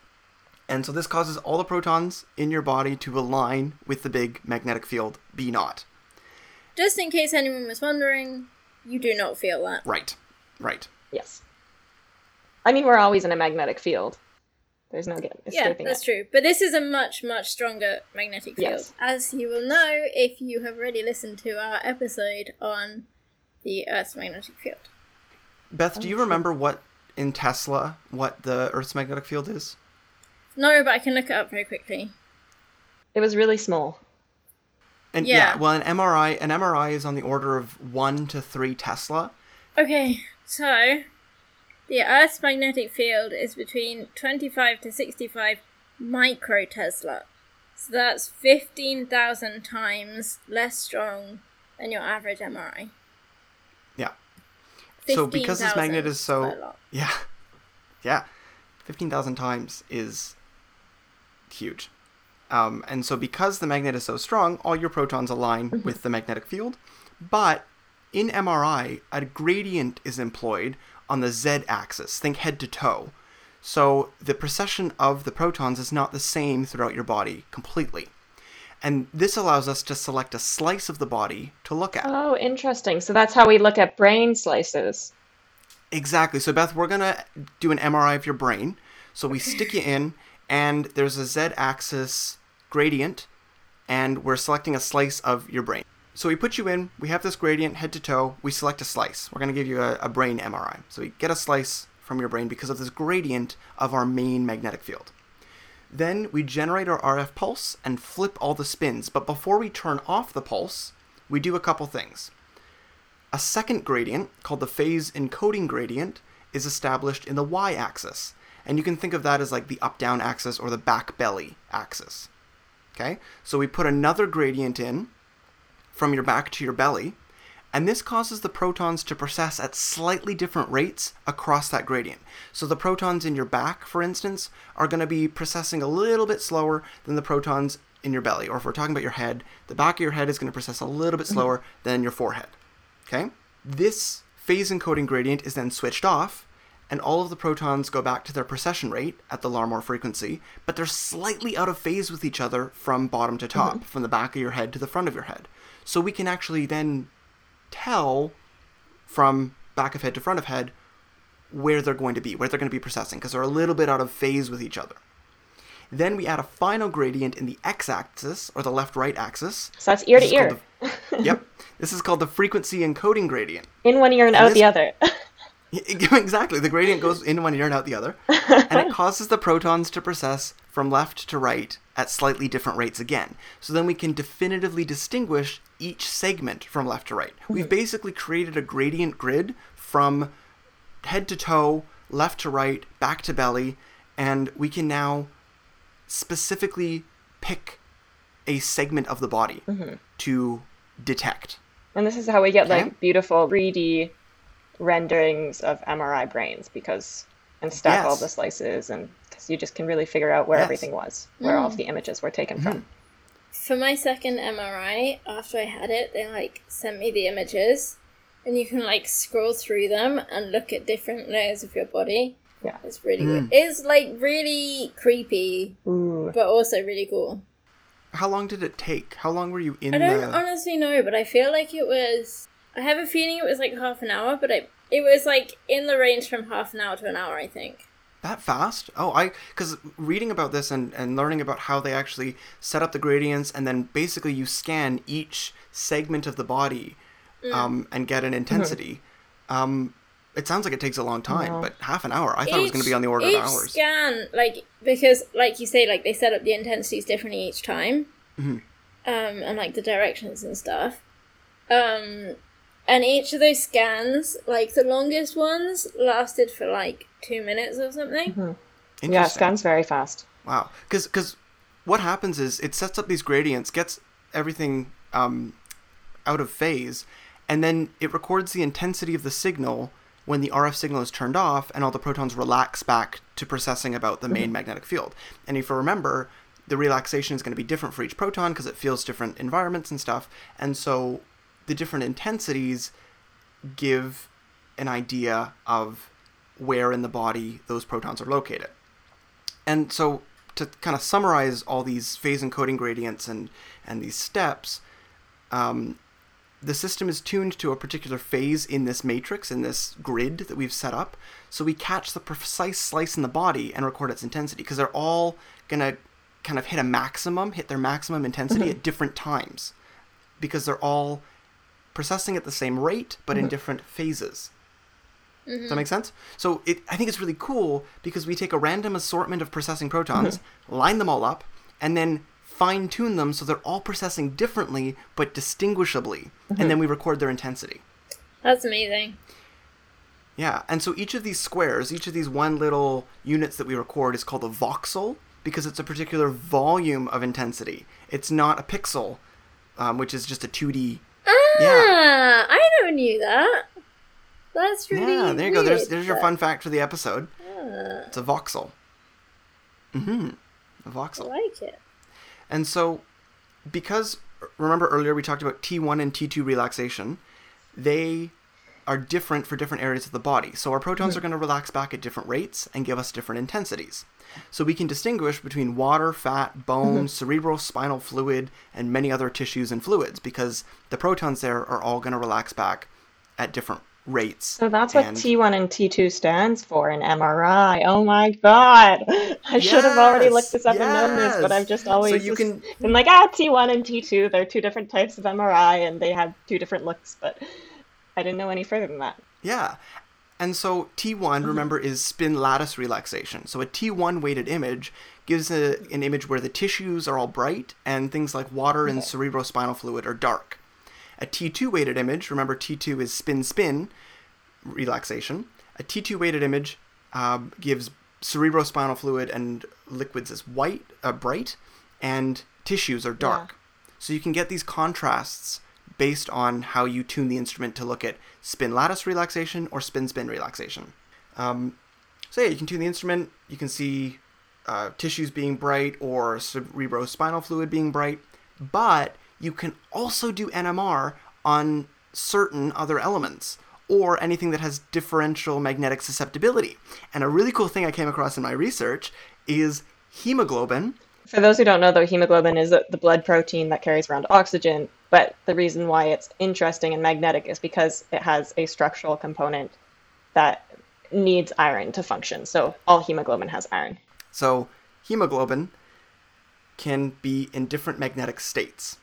And so this causes all the protons in your body to align with the big magnetic field B naught. Just in case anyone was wondering, you do not feel that. Right. Right. Yes. I mean, we're always in a magnetic field. There's no getting Yeah, escaping that's it. true. But this is a much, much stronger magnetic field. Yes. As you will know if you have already listened to our episode on the Earth's magnetic field. Beth, do you remember what in Tesla what the Earth's magnetic field is? No, but I can look it up very quickly. It was really small. And yeah. Yeah. well, an MRI, an MRI is on the order of one to three Tesla. Okay, so the Earth's magnetic field is between 25 to 65 microtesla. So that's 15,000 times less strong than your average MRI. Yeah. So because this magnet is so yeah, yeah, fifteen thousand times is huge. Um, and so because the magnet is so strong, all your protons align Mm-hmm. with the magnetic field. But in MRI, a gradient is employed on the z-axis. Think head to toe. So the precession of the protons is not the same throughout your body completely. And this allows us to select a slice of the body to look at. Oh, interesting. So that's how we look at brain slices. Exactly. So, Beth, we're going to do an MRI of your brain. So, we stick you in, and there's a z axis gradient, and we're selecting a slice of your brain. So, we put you in, we have this gradient head to toe, we select a slice. We're going to give you a, a brain MRI. So, we get a slice from your brain because of this gradient of our main magnetic field. Then we generate our RF pulse and flip all the spins. But before we turn off the pulse, we do a couple things. A second gradient, called the phase encoding gradient, is established in the y axis. And you can think of that as like the up down axis or the back belly axis. Okay? So we put another gradient in from your back to your belly, and this causes the protons to precess at slightly different rates across that gradient. So the protons in your back, for instance, are going to be precessing a little bit slower than the protons in your belly. Or if we're talking about your head, the back of your head is going to precess a little bit mm-hmm. slower than your forehead. Okay? This phase encoding gradient is then switched off, and all of the protons go back to their precession rate at the Larmor frequency, but they're slightly out of phase with each other from bottom to top, mm-hmm. from the back of your head to the front of your head. So we can actually then tell from back of head to front of head where they're going to be, where they're going to be precessing, because they're a little bit out of phase with each other. Then we add a final gradient in the x-axis, or the left-right axis. So that's ear this to ear. the- yep. This is called the frequency encoding gradient. In one ear and out this- the other. exactly. The gradient goes in one ear and out the other. And it causes the protons to precess from left to right at slightly different rates again. So then we can definitively distinguish each segment from left to right. We've basically created a gradient grid from head to toe, left to right, back to belly, and we can now specifically pick a segment of the body mm-hmm. to detect. And this is how we get Okay. like beautiful 3D renderings of MRI brains because and stack all the slices and because you just can really figure out where Yes. everything was, where all of the images were taken from. Mm. For my second MRI, after I had it, they like sent me the images, and you can like scroll through them and look at different layers of your body. Yeah. It's really good. Mm. It's like really creepy, Ooh. but also really cool. How long did it take? How long were you in I don't the honestly know, but I feel like it was. I have a feeling it was like half an hour, but it it was like in the range from half an hour to an hour, I think. That fast? Oh, I because reading about this and and learning about how they actually set up the gradients and then basically you scan each segment of the body, um, and get an intensity. Um, it sounds like it takes a long time, No. but half an hour. I thought it was going to be on the order each of hours. scan, like because, like you say, like they set up the intensities differently each time, Mm-hmm. um, and like the directions and stuff. Um, and each of those scans, like the longest ones, lasted for like two minutes or something. Yeah, scans very fast. Wow. Because what happens is it sets up these gradients, gets everything um, out of phase, and then it records the intensity of the signal when the RF signal is turned off and all the protons relax back to precessing about the main magnetic field. And if you remember, the relaxation is going to be different for each proton because it feels different environments and stuff. And so the different intensities give an idea of where in the body those protons are located. And so to kind of summarize all these phase encoding gradients and and these steps, um, the system is tuned to a particular phase in this matrix in this grid that we've set up. So we catch the precise slice in the body and record its intensity because they're all gonna kind of hit a maximum, hit their maximum intensity at different times, because they're all precessing at the same rate but in mm-hmm. different phases. Does that mm-hmm. make sense? So it, I think it's really cool because we take a random assortment of precessing protons, mm-hmm. line them all up, and then fine tune them so they're all precessing differently but distinguishably, and then we record their intensity. That's amazing. Yeah, and so each of these squares, each of these one little units that we record is called a voxel, because it's a particular volume of intensity. It's not a pixel, um, which is just a 2D. Ah, I never knew that. That's really yeah, there you go. There's there's your fun fact for the episode. Ah, It's a voxel. Mm-hmm. A voxel. I like it. And so, because remember earlier we talked about T1 and T2 relaxation, they are different for different areas of the body. So our protons are going to relax back at different rates and give us different intensities. So we can distinguish between water, fat, bone, cerebral spinal fluid, and many other tissues and fluids because the protons there are all going to relax back at different rates. So that's what And- T1 and T2 stands for in MRI. Oh my god. I should have already looked this up and known this, but. I've just always So you just can been like, ah, T1 and T2, they're two different types of MRI and they have two different looks, but I didn't know any further than that. Yeah. And so T1, remember, is spin lattice relaxation. So a T1 weighted image gives a, an image where the tissues are all bright and things like water and cerebrospinal fluid are dark. A T2 weighted image, remember T2 is spin spin relaxation. A T2 weighted image um, gives cerebrospinal fluid and liquids as white, uh, bright, and tissues are dark. So you can get these contrasts based on how you tune the instrument to look at spin lattice relaxation or spin spin relaxation. Um, so yeah, you can tune the instrument. You can see uh, tissues being bright or cerebrospinal fluid being bright, but you can also do NMR on certain other elements or anything that has differential magnetic susceptibility. And a really cool thing I came across in my research is hemoglobin. For those who don't know, though, hemoglobin is the blood protein that carries around oxygen. But the reason why it's interesting and magnetic is because it has a structural component that needs iron to function. So all hemoglobin has iron. So, hemoglobin can be in different magnetic states.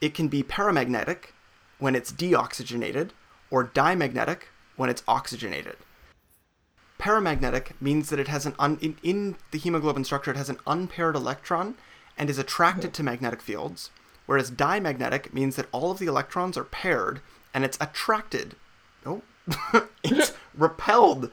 It can be paramagnetic when it's deoxygenated, or dimagnetic when it's oxygenated. Paramagnetic means that it has an un- in, in the hemoglobin structure it has an unpaired electron and is attracted to magnetic fields, whereas dimagnetic means that all of the electrons are paired and it's attracted. Oh, it's repelled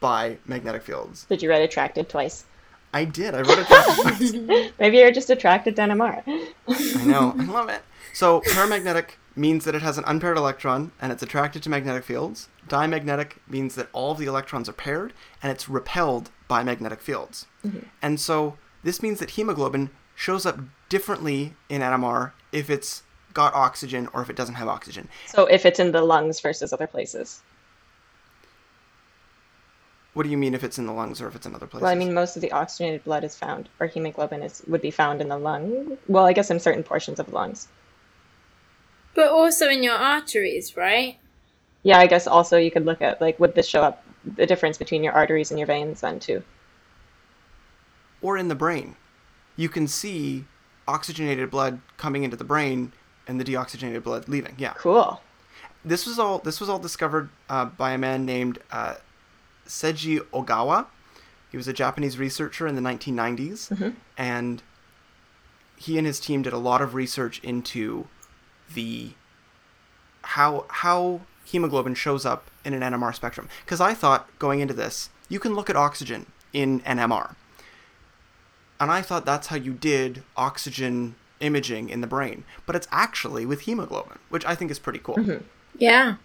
by magnetic fields. Did you write attracted twice? I did. I wrote it down. twice. Maybe you're just attracted to NMR. I know. I love it. So paramagnetic means that it has an unpaired electron and it's attracted to magnetic fields. Dimagnetic means that all of the electrons are paired and it's repelled by magnetic fields. Mm-hmm. And so this means that hemoglobin shows up differently in NMR if it's got oxygen or if it doesn't have oxygen. So if it's in the lungs versus other places. What do you mean if it's in the lungs or if it's in other places? Well, I mean, most of the oxygenated blood is found, or hemoglobin is would be found in the lung. Well, I guess in certain portions of the lungs. But also in your arteries, right? Yeah, I guess also you could look at like would this show up the difference between your arteries and your veins then too. or in the brain. You can see oxygenated blood coming into the brain and the deoxygenated blood leaving. Yeah. Cool. this was all this was all discovered uh, by a man named uh, Seiji Ogawa. He was a Japanese researcher in the 1990s, and he and his team did a lot of research into the how how hemoglobin shows up in an NMR spectrum. Because I thought going into this, you can look at oxygen in NMR, and I thought that's how you did oxygen imaging in the brain, but it's actually with hemoglobin, which I think is pretty cool. Mm-hmm. Yeah.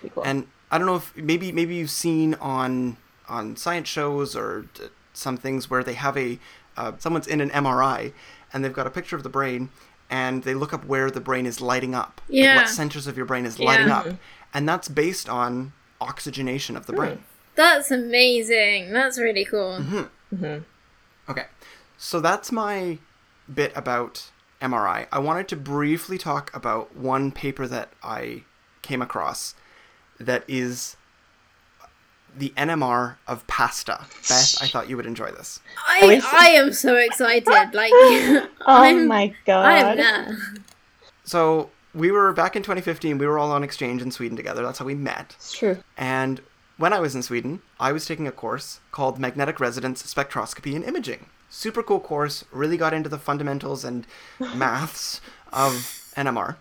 Pretty cool. And I don't know if maybe maybe you've seen on on science shows or d- some things where they have a uh, someone's in an MRI and they've got a picture of the brain and they look up where the brain is lighting up, like Yeah. what centers of your brain is lighting Yeah. up, mm-hmm. and that's based on oxygenation of the hmm. brain. That's amazing. That's really cool. Mm-hmm. Okay, so that's my bit about MRI. I wanted to briefly talk about one paper that I came across that is the NMR of pasta. Beth, I thought you would enjoy this. I, I am so excited. Like, oh I'm, my god. I'm there. So we were back in 2015. We were all on exchange in Sweden together. That's how we met. It's true. And when I was in Sweden, I was taking a course called Magnetic Resonance Spectroscopy and Imaging. Super cool course, really got into the fundamentals and maths of NMR.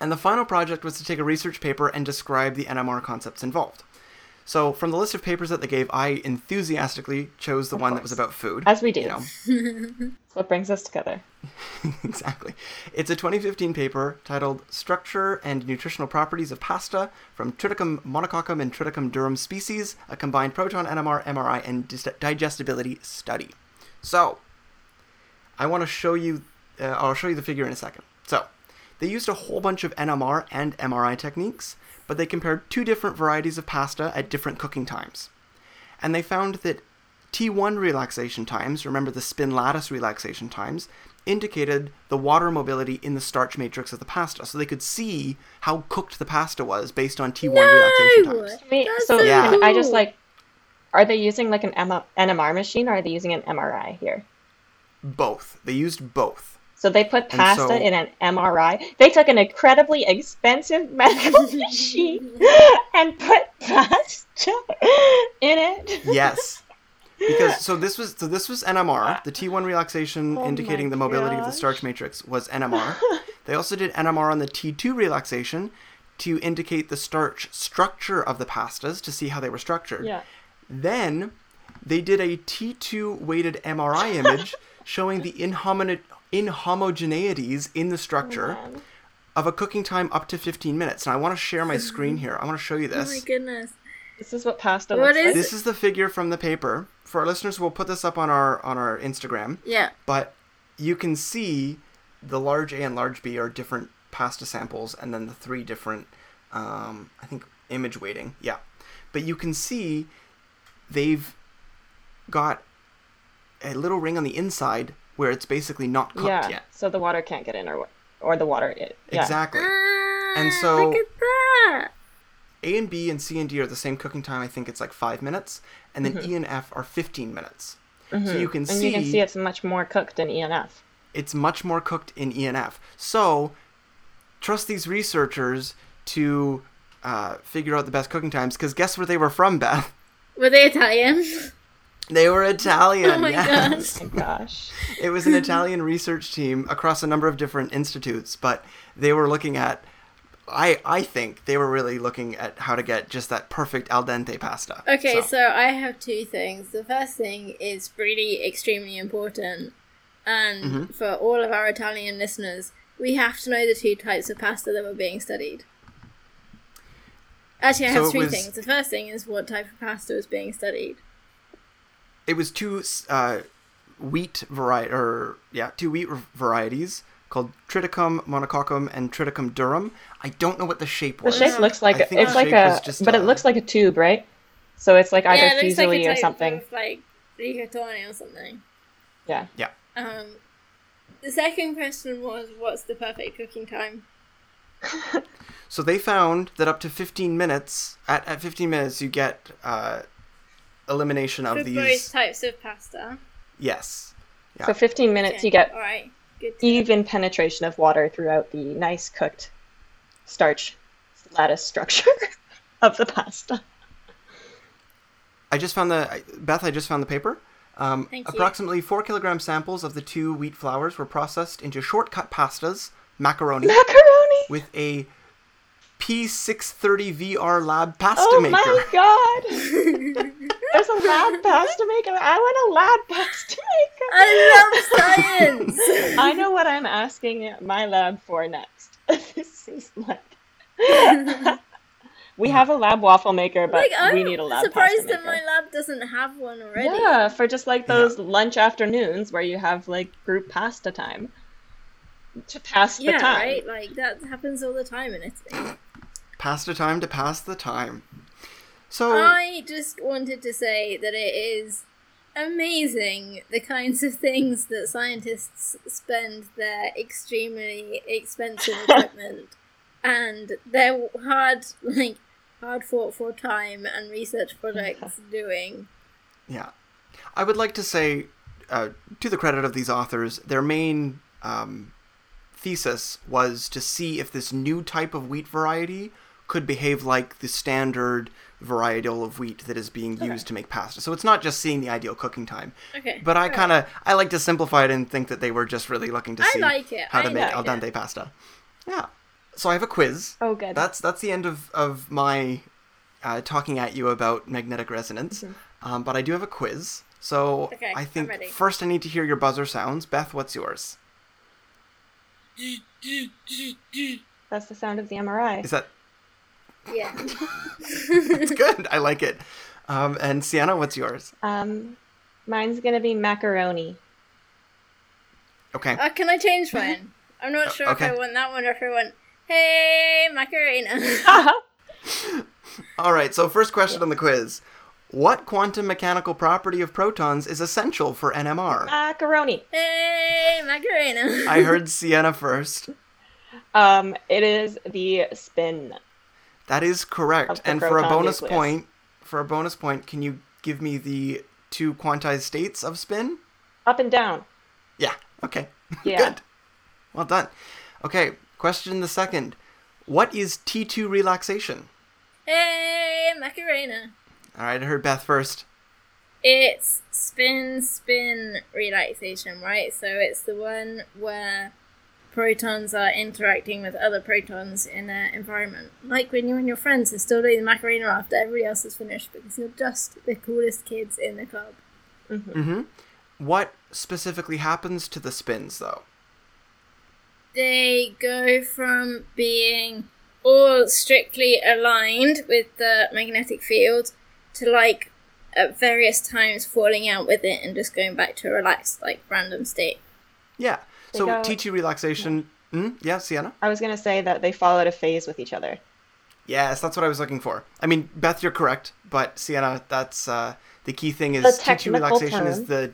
And the final project was to take a research paper and describe the NMR concepts involved. So from the list of papers that they gave, I enthusiastically chose the Of one that was about food. As we do. You know, what brings us together. exactly. It's a 2015 paper titled Structure and Nutritional Properties of Pasta from Triticum monococcum and Triticum durum species, a combined proton NMR, MRI, and digestibility study. So, I want to show you, uh, I'll show you the figure in a second. So, they used a whole bunch of NMR and MRI techniques, but they compared two different varieties of pasta at different cooking times. And they found that T1 relaxation times, remember the spin lattice relaxation times, indicated the water mobility in the starch matrix of the pasta. So they could see how cooked the pasta was based on T1 relaxation times. Wait, so so Yeah. can I just like, are they using like an M- NMR machine or are they using an MRI here? Both. They used both. So they put pasta so- in an MRI. They took an incredibly expensive medical machine and put pasta in it. Yes. Because so this was so this was NMR. The T1 relaxation Oh indicating the mobility of the starch matrix was NMR. they also did NMR on the T2 relaxation to indicate the starch structure of the pastas to see how they were structured. Yeah. Then they did a T2 weighted MRI image showing the inhomo- inhomogeneities in the structure Man. of a cooking time up to 15 minutes. And I want to share my screen here. I want to show you this. Oh my this. goodness. This is what pasta What looks is- like. this is the figure from the paper. For our listeners, we'll put this up on our on our Instagram. Yeah. But you can see the large A and large B are different pasta samples, and then the three different, um, I think, image weighting. Yeah. But you can see they've got a little ring on the inside where it's basically not cooked yeah. yet. So the water can't get in, or? Or the water. It, yeah. Exactly. And so- look at that. A and B and C and D are the same cooking time. I think it's like five minutes, and then Mm-hmm. E and F are 15 minutes. So you can And see you can see it's much more cooked in E ENF. it's much more cooked in ENF. So, trust these researchers to uh, figure out the best cooking times. Because guess where they were from, Beth? Were they Italian? They were Italian. Oh my yes. Oh my gosh. It was an Italian research team across a number of different institutes, but they were looking at. I I think they were really looking at how to get just that perfect al dente pasta. Okay, so. I have two things. The first thing is really extremely important, and Mm-hmm. for all of our Italian listeners, we have to know the two types of pasta that were being studied. Actually, I So have three was- things. The first thing is what type of pasta was being studied. it was two uh, wheat variety or yeah two wheat varieties called triticum monococcum and triticum durum i don't know what the shape was. The shape looks like I think it's like a, just but a- it looks like a tube, right? So it's like either yeah, it looks like fusilli or type something. like rigatoni or something. Yeah. yeah Um, the second question was, what's the perfect cooking time? So they found that up to 15 minutes at, at 15 minutes you get uh, elimination of For these both types of pasta. yes So 15 minutes, you get All right. Good. to- even penetration of water throughout the nice cooked starch lattice structure of the pasta. i just found the beth i just found the paper um, Thank you. approximately 4 kilogram samples of the two wheat flours were processed into shortcut pastas macaroni Macaroni! With a P630 VR lab pasta Oh maker. my god! There's a lab pasta maker. I want a lab pasta maker. I love science. I know what I'm asking my lab for next. this is like. we have a lab waffle maker, but like we need a lab surprised pasta that maker. my lab doesn't have one already. Yeah, for just like those lunch afternoons where you have like group pasta time to pass the Yeah, time. right. Like that happens all the time in Italy. Pass the time to pass the time. So I just wanted to say that it is amazing the kinds of things that scientists spend their extremely expensive equipment and their hard, like, hard fought for time and research projects doing. yeah, I would like to say, uh, to the credit of these authors, their main um, thesis was to see if this new type of wheat variety could behave like the standard varietal of wheat that is being used to make pasta. So it's not just seeing the ideal cooking time. Okay. But I kind of I like to simplify it and think that they were just really looking to see like how to I make like al dente it. pasta. Yeah. So I have a quiz. Oh, good. That's that's the end of of my uh, talking at you about magnetic resonance, um, but I do have a quiz. So Okay, I think first I need to hear your buzzer sounds. Beth, what's yours? That's the sound of the MRI. Is that Yeah. it's good? I like it. Um, and Sienna, what's yours? Um, mine's gonna be macaroni. Okay. Uh, can I change mine? I'm not sure if okay. I want that one or if I want, hey, Macarena. All right. So first question on the quiz: What quantum mechanical property of protons is essential for NMR? macaroni. hey, Macarena. I heard Sienna first. Um, it is the spin. That is correct. And for a bonus nucleus. point, for a bonus point, can you give me the two quantized states of spin? Up and down. Yeah. Okay. Yeah. Good. Well done. Okay. Question the second. What is T2 relaxation? hey, Macarena. All right. I heard Beth first. It's spin spin relaxation, right? So it's the one where protons are interacting with other protons in their environment. Like when you and your friends are still doing the Macarena after everybody else is finished because you're just the coolest kids in the club. Mm-hmm. What specifically happens to the spins, though? They go from being all strictly aligned with the magnetic field to like at various times falling out with it and just going back to a relaxed, like random state. Yeah. They So go- T2 relaxation. Mm, yeah, Sienna. I was gonna say that they fall out of phase with each other. Yes, that's what I was looking for. I mean, Beth, you're correct, but Sienna, that's uh, the key thing is The T2 technical relaxation is the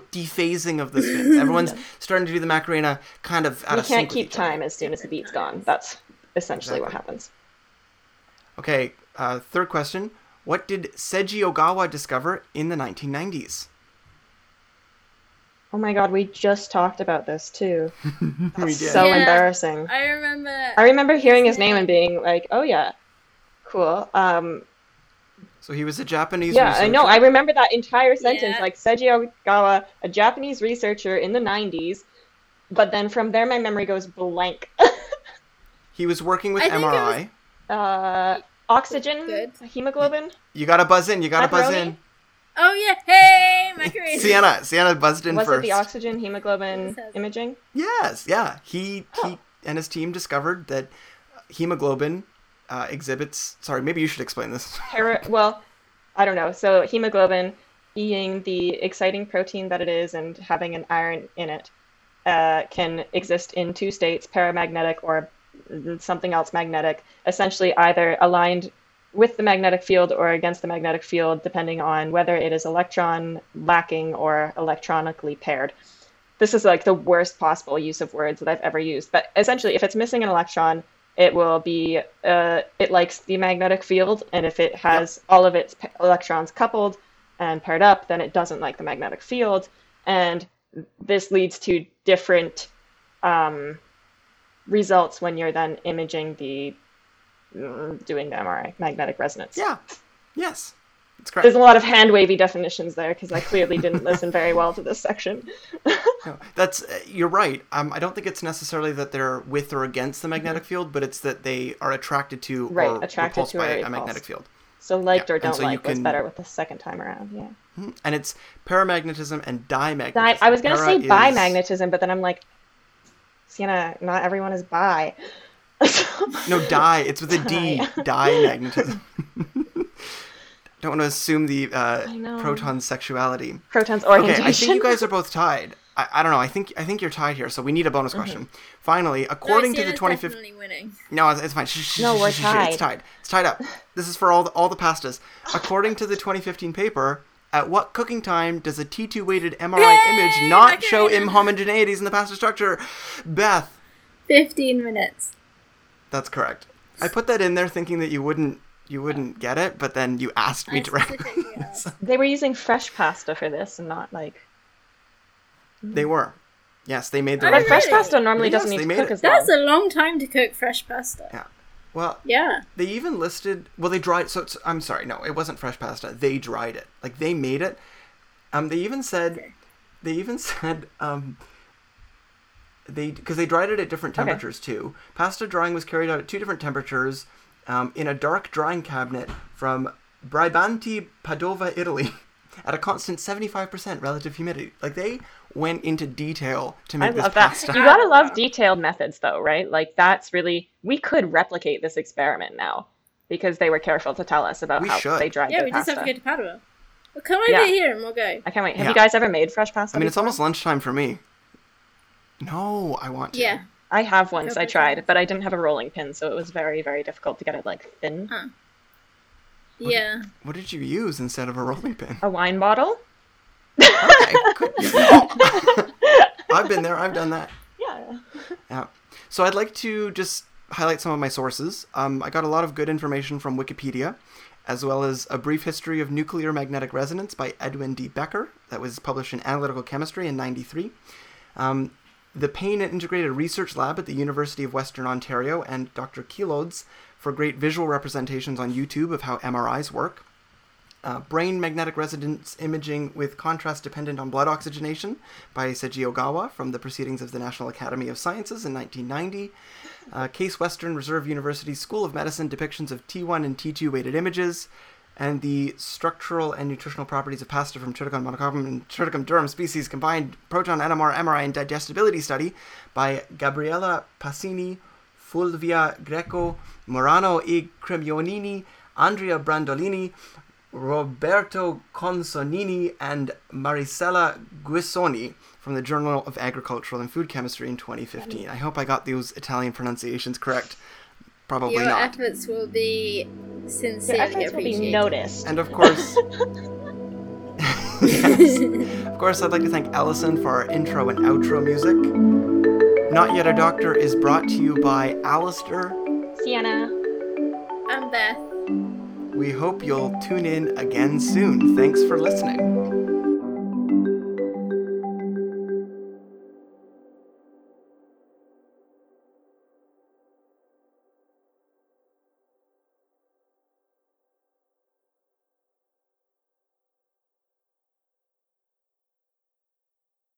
dephasing of the spins. Everyone's starting to do the Macarena kind of out You of can't sync with keep each other. time as soon as the beat's gone. That's essentially what happens. Okay, uh, third question. What did Seiji Ogawa discover in the 1990s? Oh my god, we just talked about this too. we did. So Yeah. embarrassing. I remember. I remember hearing his name and being like, "Oh yeah, cool." Um, So he was a Japanese yeah, I know. I researcher. remember that entire sentence. Yeah. Like Seiji Ogawa, a Japanese researcher in the '90s, but then from there, my memory goes blank. He was working with I think it MRI. uh, oxygen, Good. hemoglobin. You gotta buzz in. You gotta buzz in. Oh yeah, hey, Macarena. Sienna, Sienna buzzed in Was first. it the oxygen hemoglobin imaging? Yes, yeah. He Oh. he and his team discovered that hemoglobin uh, exhibits. Sorry, maybe you should explain this. Para- well, I don't know. So hemoglobin, being the exciting protein that it is and having an iron in it, uh, can exist in two states: paramagnetic or something else magnetic. Essentially, either aligned with the magnetic field or against the magnetic field, depending on whether it is electron lacking or electronically paired. This is like the worst possible use of words that I've ever used. But essentially, if it's missing an electron, it will be uh, it likes the magnetic field, and if it has all of its electrons coupled and paired up, then it doesn't like the magnetic field, and this leads to different um, results when you're then imaging the mm, doing the MRI magnetic resonance. yeah. Yes. That's There's a lot of hand wavy definitions there because I clearly didn't listen very well to this section. No, that's uh, you're right. Um, I don't think it's necessarily that they're with or against the magnetic field, but it's that they are attracted to Mm-hmm. Right, or attracted repulsed to by or a magnetic field. So liked Yeah, or don't so you like was can- better with the second time around. Yeah. Mhm. And it's paramagnetism and dimagnetism. Di- I was gonna Para say is- bimagnetism, but then I'm like, Sienna, not everyone is bi. No, die. It's with a D. Di. Dimagnetism. don't want to assume the uh, I know. proton's sexuality. Proton's Okay. I think you guys are both tied. I, I don't know. I think I think you're tied here. So we need a bonus Mm-hmm. question. Finally, according to the Sienna's 2015. No, it's, it's fine. Shh, shh, No, shh, we're shh, shh, tied. It's tied. It's tied up. This is for all the, all the pastas. According to the 2015 paper, at what cooking time does a T2 weighted MRI Yay, image not show Macarena. inhomogeneities in the pasta structure? Beth, Fifteen minutes. that's correct. I put that in there thinking that you wouldn't you wouldn't get it, but then you asked me I directly. specifically asked. They were using fresh pasta for this and not like. they were. Yes, they made the Oh, right fresh pasta normally Yes, doesn't need to made cook it. as long. That's a long time to cook fresh pasta. Yeah. Well, Yeah. They even listed. Well, they dried. So it's, I'm sorry. No, it wasn't fresh pasta. They dried it. Like they made it. Um, they even said. Okay. They even said. Um. They because they dried it at different Okay. temperatures too. Pasta drying was carried out at two different temperatures. um, in a dark drying cabinet from Bribanti, Padova, Italy, at a constant 75% relative humidity. Like they went into detail to make I this love that. pasta. You gotta love detailed methods, though, right? Like that's really we could replicate this experiment now because they were careful to tell us about We how should. they dried it. Yeah, their we just have to get to Padua. Well, come over Yeah. here and we'll go. I can't wait. Have Yeah. you guys ever made fresh pasta? I mean, it's almost lunchtime for me. No, I want to. Yeah. I have once. Go I tried, but I didn't have a rolling pin, so it was very, very difficult to get it like thin. Huh. Yeah. What did you use instead of a rolling pin? A wine bottle. Okay. Oh. I've been there. I've done that. Yeah. Yeah. So I'd like to just highlight some of my sources. Um, I got a lot of good information from Wikipedia, as well as a brief history of nuclear magnetic resonance by Edwin D. Becker, that was published in Analytical Chemistry in '93. Um, the Payne Integrated Research Lab at the University of Western Ontario and Dr. Kilods for great visual representations on YouTube of how MRIs work. Uh, brain magnetic resonance imaging with contrast dependent on blood oxygenation by Seiji Ogawa from the Proceedings of the National Academy of Sciences in 1990. Uh, Case Western Reserve University School of Medicine depictions of T1 and T2 weighted images. And the structural and nutritional properties of pasta from Triticum monococcum and Triticum durum species combined proton NMR, MRI, and digestibility study by Gabriella Pasini, Fulvia Greco, Morano e Cremonini, Andrea Brandolini, Roberto Consonini, and Maricela Guisoni from the Journal of Agricultural and Food Chemistry in 2015. I hope I got those Italian pronunciations correct. Probably Your not. efforts will be Your sincerely efforts will be noticed. And of course, yes. Of course, I'd like to thank Allison for our intro and outro music. Not Yet a Doctor is brought to you by Alistair. Sienna. I'm Beth. We hope you'll tune in again soon. Thanks for listening.